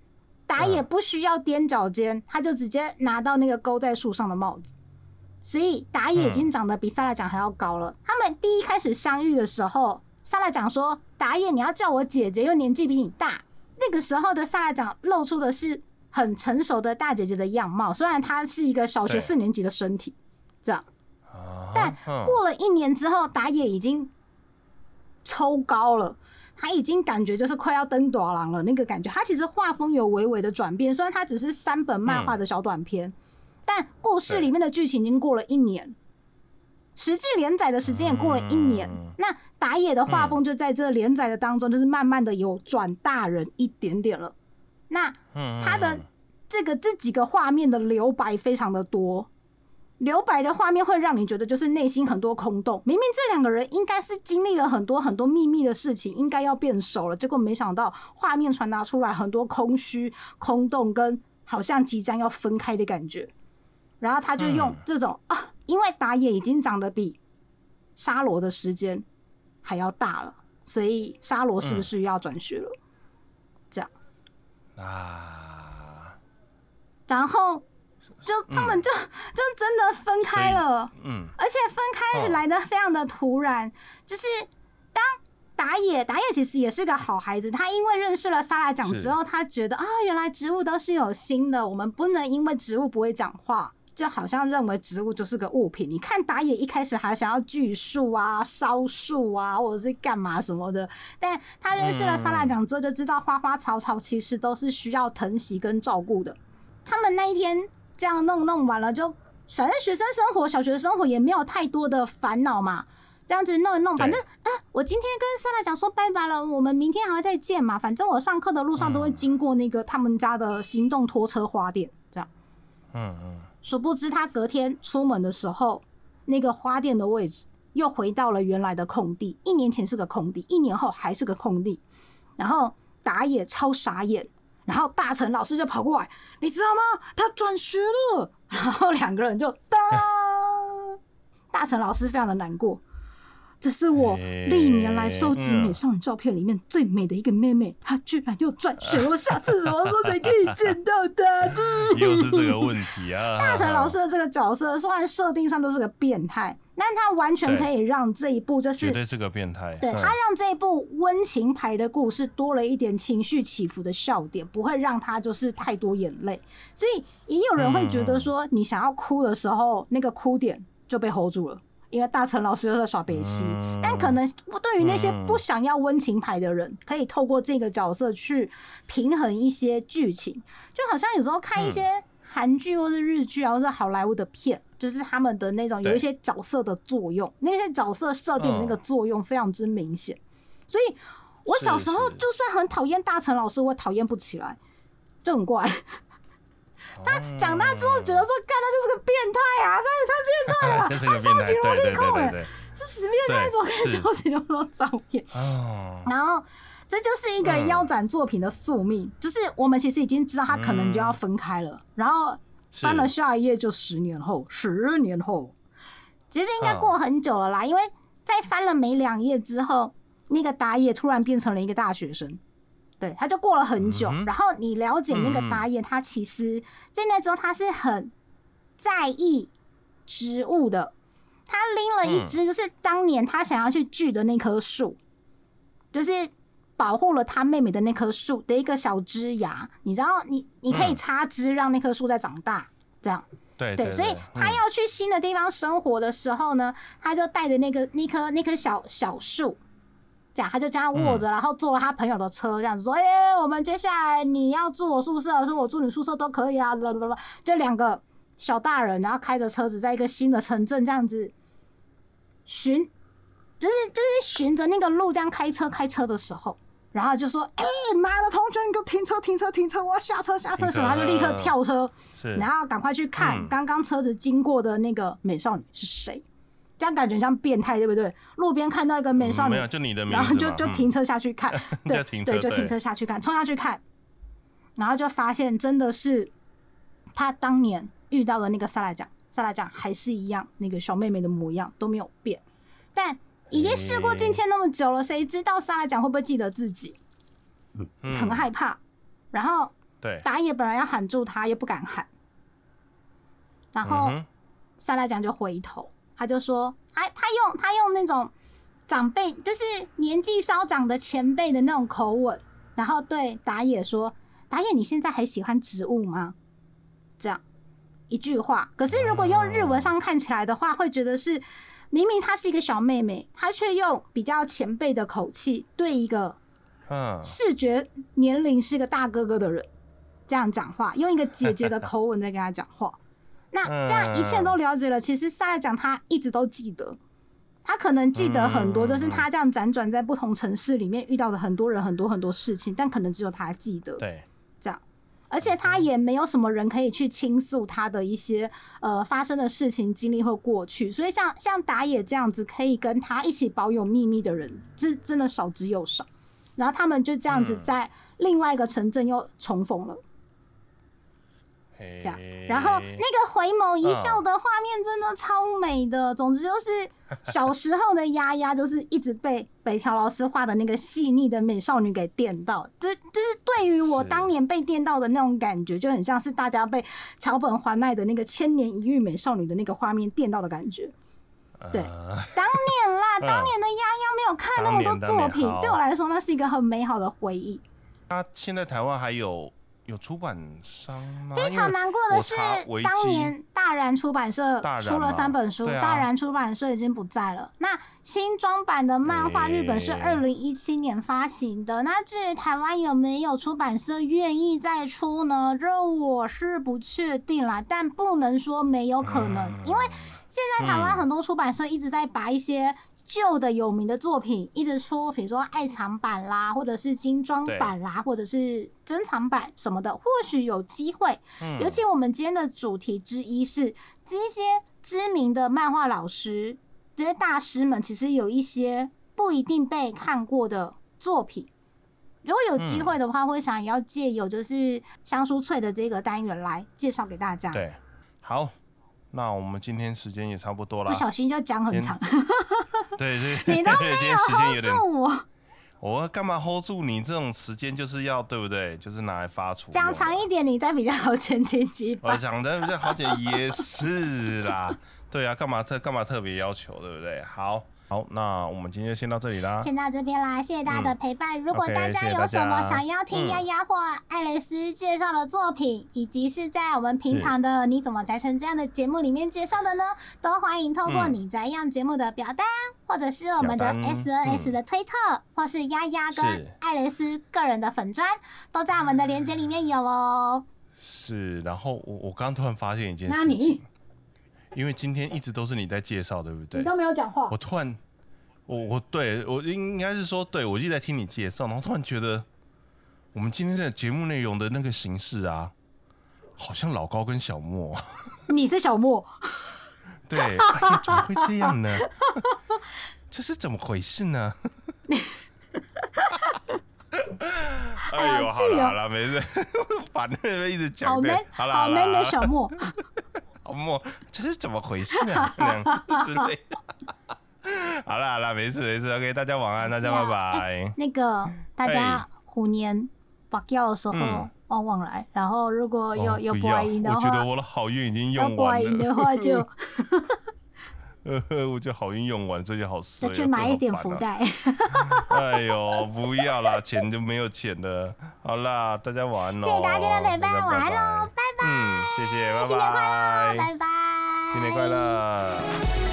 打野不需要踮脚尖，他就直接拿到那个勾在树上的帽子，所以打野已经长得比萨拉讲还要高了。他们第一开始相遇的时候，萨拉讲说：“打野，你要叫我姐姐，因为年纪比你大。”那个时候的萨拉长露出的是很成熟的大姐姐的样貌，虽然她是一个小学四年级的身体，这样，但过了一年之后，打野已经抽高了，他已经感觉就是快要登短廊了。那个感觉，他其实画风有微微的转变，虽然他只是三本漫画的小短片，但故事里面的剧情已经过了一年。实际连载的时间也过了一年，那打野的画风就在这连载的当中，就是慢慢的有转大人一点点了。那他的这个这几个画面的留白非常的多，留白的画面会让你觉得就是内心很多空洞。明明这两个人应该是经历了很多很多秘密的事情，应该要变熟了，结果没想到画面传达出来很多空虚、空洞跟好像即将要分开的感觉。然后他就用这种啊。因为打野已经长得比沙罗的时间还要大了，所以沙罗是不是要转学了？这样。啊，然后就他们就就真的分开了，嗯，而且分开来的非常的突然，就是当打野打野其实也是个好孩子，他因为认识了萨拉讲之后，他觉得啊，原来植物都是有心的，我们不能因为植物不会讲话。就好像认为植物就是个物品。你看打野一开始还想要锯树啊、烧树啊，或者是干嘛什么的，但他认识了沙拉讲之后，就知道花花草草其实都是需要疼惜跟照顾的。他们那一天这样弄弄完了，就反正学生生活、小学生活也没有太多的烦恼嘛，这样子弄一弄，反正啊，我今天跟莎拉讲说拜拜了，我们明天还会再见嘛。反正我上课的路上都会经过那个他们家的行动拖车花店，这样。嗯嗯，殊不知他隔天出门的时候，那个花店的位置又回到了原来的空地。一年前是个空地，一年后还是个空地。然后打野超傻眼，然后大成老师就跑过来，你知道吗？他转学了。然后两个人就当，大成老师非常的难过。这是我历年来收集美少女照片里面最美的一个妹妹，她居然又转学了。我下次什么时候才可以见到她？又是这个问题啊。大成老师的这个角色，虽然设定上都是个变态，但他完全可以让这一部就是绝对是个变态。嗯对他让这一部温情牌的故事多了一点情绪起伏的笑点，不会让他就是太多眼泪。所以也有人会觉得说，你想要哭的时候，那个哭点就被 hold 住了。因为大成老师又在耍北西，嗯。但可能对于那些不想要温情牌的人，可以透过这个角色去平衡一些剧情，就好像有时候看一些韩剧或是日剧啊，或是好莱坞的片，就是他们的那种有一些角色的作用，那些角色设定的那个作用非常之明显。所以我小时候就算很讨厌大成老师，我也讨厌不起来，就很怪。他长大之后觉得说，干他就是个变态啊，他也太变态了 吧，他收集萝莉控哎，是死变态，怎么可以是收集那么多照片？哦，然后这就是一个嗯腰斩作品的宿命，就是我们其实已经知道他可能就要分开了，然后翻了下一页就十年后，十年后，其实应该嗯过很久了啦，因为在翻了没两页之后，那个打野突然变成了一个大学生。对，他就过了很久，嗯然后你了解那个打野，他其实在那之后他是很在意植物的，他拎了一嗯只就是当年他想要去锯的那棵树，就是保护了他妹妹的那棵树的一个小枝芽。你知道，你你可以嗯插枝让那棵树再长大，这样对对。所以他嗯要去新的地方生活的时候呢，他就带着那个那棵那棵小小树。他就这样握着，然后坐了他朋友的车，这样子说：“哎、我们接下来你要住我宿舍，还是我住你宿舍都可以啊。”啦啦啦，就两个小大人，然后开着车子在一个新的城镇这样子寻，就是就是循着那个路这样开车开车的时候，然后就说：“哎、妈的，同学，你给我停车停车停车，我要下车下车！”然后就立刻跳车，是，然后赶快去看嗯刚刚车子经过的那个美少女是谁，这样感觉像变态，对不对？路边看到一个美少女嗯没有，就你的然，后就就嗯停车下去看，对就停车对，就停车下去看，冲下去看，然后就发现真的是他当年遇到的那个萨拉酱，萨拉酱还是一样那个小妹妹的模样都没有变，但已经事过境迁那么久了，谁知道萨拉酱会不会记得自己？嗯。很害怕，然后对，打野本来要喊住他，也不敢喊，然后。萨拉酱就回头，他就说，他他用他用那种长辈，就是年纪稍长的前辈的那种口吻，然后对打野说：“打野，你现在还喜欢植物吗？”这样一句话。可是如果用日文上看起来的话，会觉得是明明她是一个小妹妹，她却用比较前辈的口气对一个嗯，视觉年龄是个大哥哥的人这样讲话，用一个姐姐的口吻在跟他讲话。那这样一切都了解了，其实萨来讲他一直都记得，他可能记得很多，嗯就是他这样辗转在不同城市里面遇到的很多人、很多很多事情，但可能只有他记得。对，这样，而且他也没有什么人可以去倾诉他的一些呃发生的事情、经历或过去，所以像像打野这样子可以跟他一起保有秘密的人，这真的少之又少。然后他们就这样子嗯。在另外一个城镇又重逢了，这这样。然后那个回眸一笑的画面真的超美的。总之就是小时候的丫丫，就是一直被北条老师画的那个细腻的美少女给电到，就就是对于我当年被电到的那种感觉，就很像是大家被桥本环奈的那个千年一遇美少女的那个画面电到的感觉。对呃 当年啦，嗯当年的丫丫没有看那么多作品对我来说那是一个很美好的回忆。他现在台湾还有有出版商吗？非常难过的是当年大然出版社出了三本书，大然出版社已经不在了。那新装版的漫画，日本是二零一七年发行的。那至于台湾有没有出版社愿意再出呢？这我是不确定啦，但不能说没有可能，嗯因为现在台湾嗯很多出版社一直在把一些旧的有名的作品一直出，比如说爱藏版啦，或者是精装版啦，或者是珍藏版什么的，或许有机会。嗯尤其我们今天的主题之一是这些知名的漫画老师，这些大师们，其实有一些不一定被看过的作品。如果有机会的话，会想要借由就是香酥脆的这个单元来介绍给大家。对，好，那我们今天时间也差不多了不。小心就讲很长，对对，你都对今天时间有点，助我我干嘛 hold 住你？这种时间就是要对不对？就是拿来发出。讲长一点，你再比较好剪辑几我吧。讲的比较好剪也是啦，对啊，干嘛特干嘛特别要求，对不对？好，好，那我们今天先到这里啦。先到这边啦，谢谢大家的陪伴。如果大家有什么想要听嗯。丫丫或爱蕾丝介绍的作品，以及是在我们平常的《你怎么宅成这样》的节目里面介绍的呢，都欢迎透过嗯你宅样节目的表单，或者是我们的 S N S 嗯。的推特，或是丫丫跟是。艾蕾丝个人的粉砖，都在我们的链接里面有哦。是，然后我我刚刚突然发现一件事情，因为今天一直都是你在介绍，对不对？你都没有讲话我突然，我我对我应该是说，对我一直在听你介绍，然后突然觉得我们今天的节目内容的那个形式啊，好像老高跟小莫。你是小莫，对，哎呀，怎么会这样呢？这是怎么回事呢？哎呦，好了好了，没事，反正一直讲好对 man，，好了好 man 的，小莫。好莫，这是怎么回事啊？那样之类的。好了好了，没事没事，OK，大家晚安，大家拜拜。那个大家虎年把掉的时候嗯旺旺来，然后如果有、有不哦不要，爱赢的我觉得，我的好运已经用完不爱赢的。话就 呃，我觉得好运用完，最近好衰哦，再去买一点福袋。哎呦，不要啦，钱就没有钱了。好啦，大家晚安喽。谢谢大家今天的陪伴大家晚安拜喽拜拜。嗯，谢谢，拜拜。新年快乐，拜拜，新年快乐。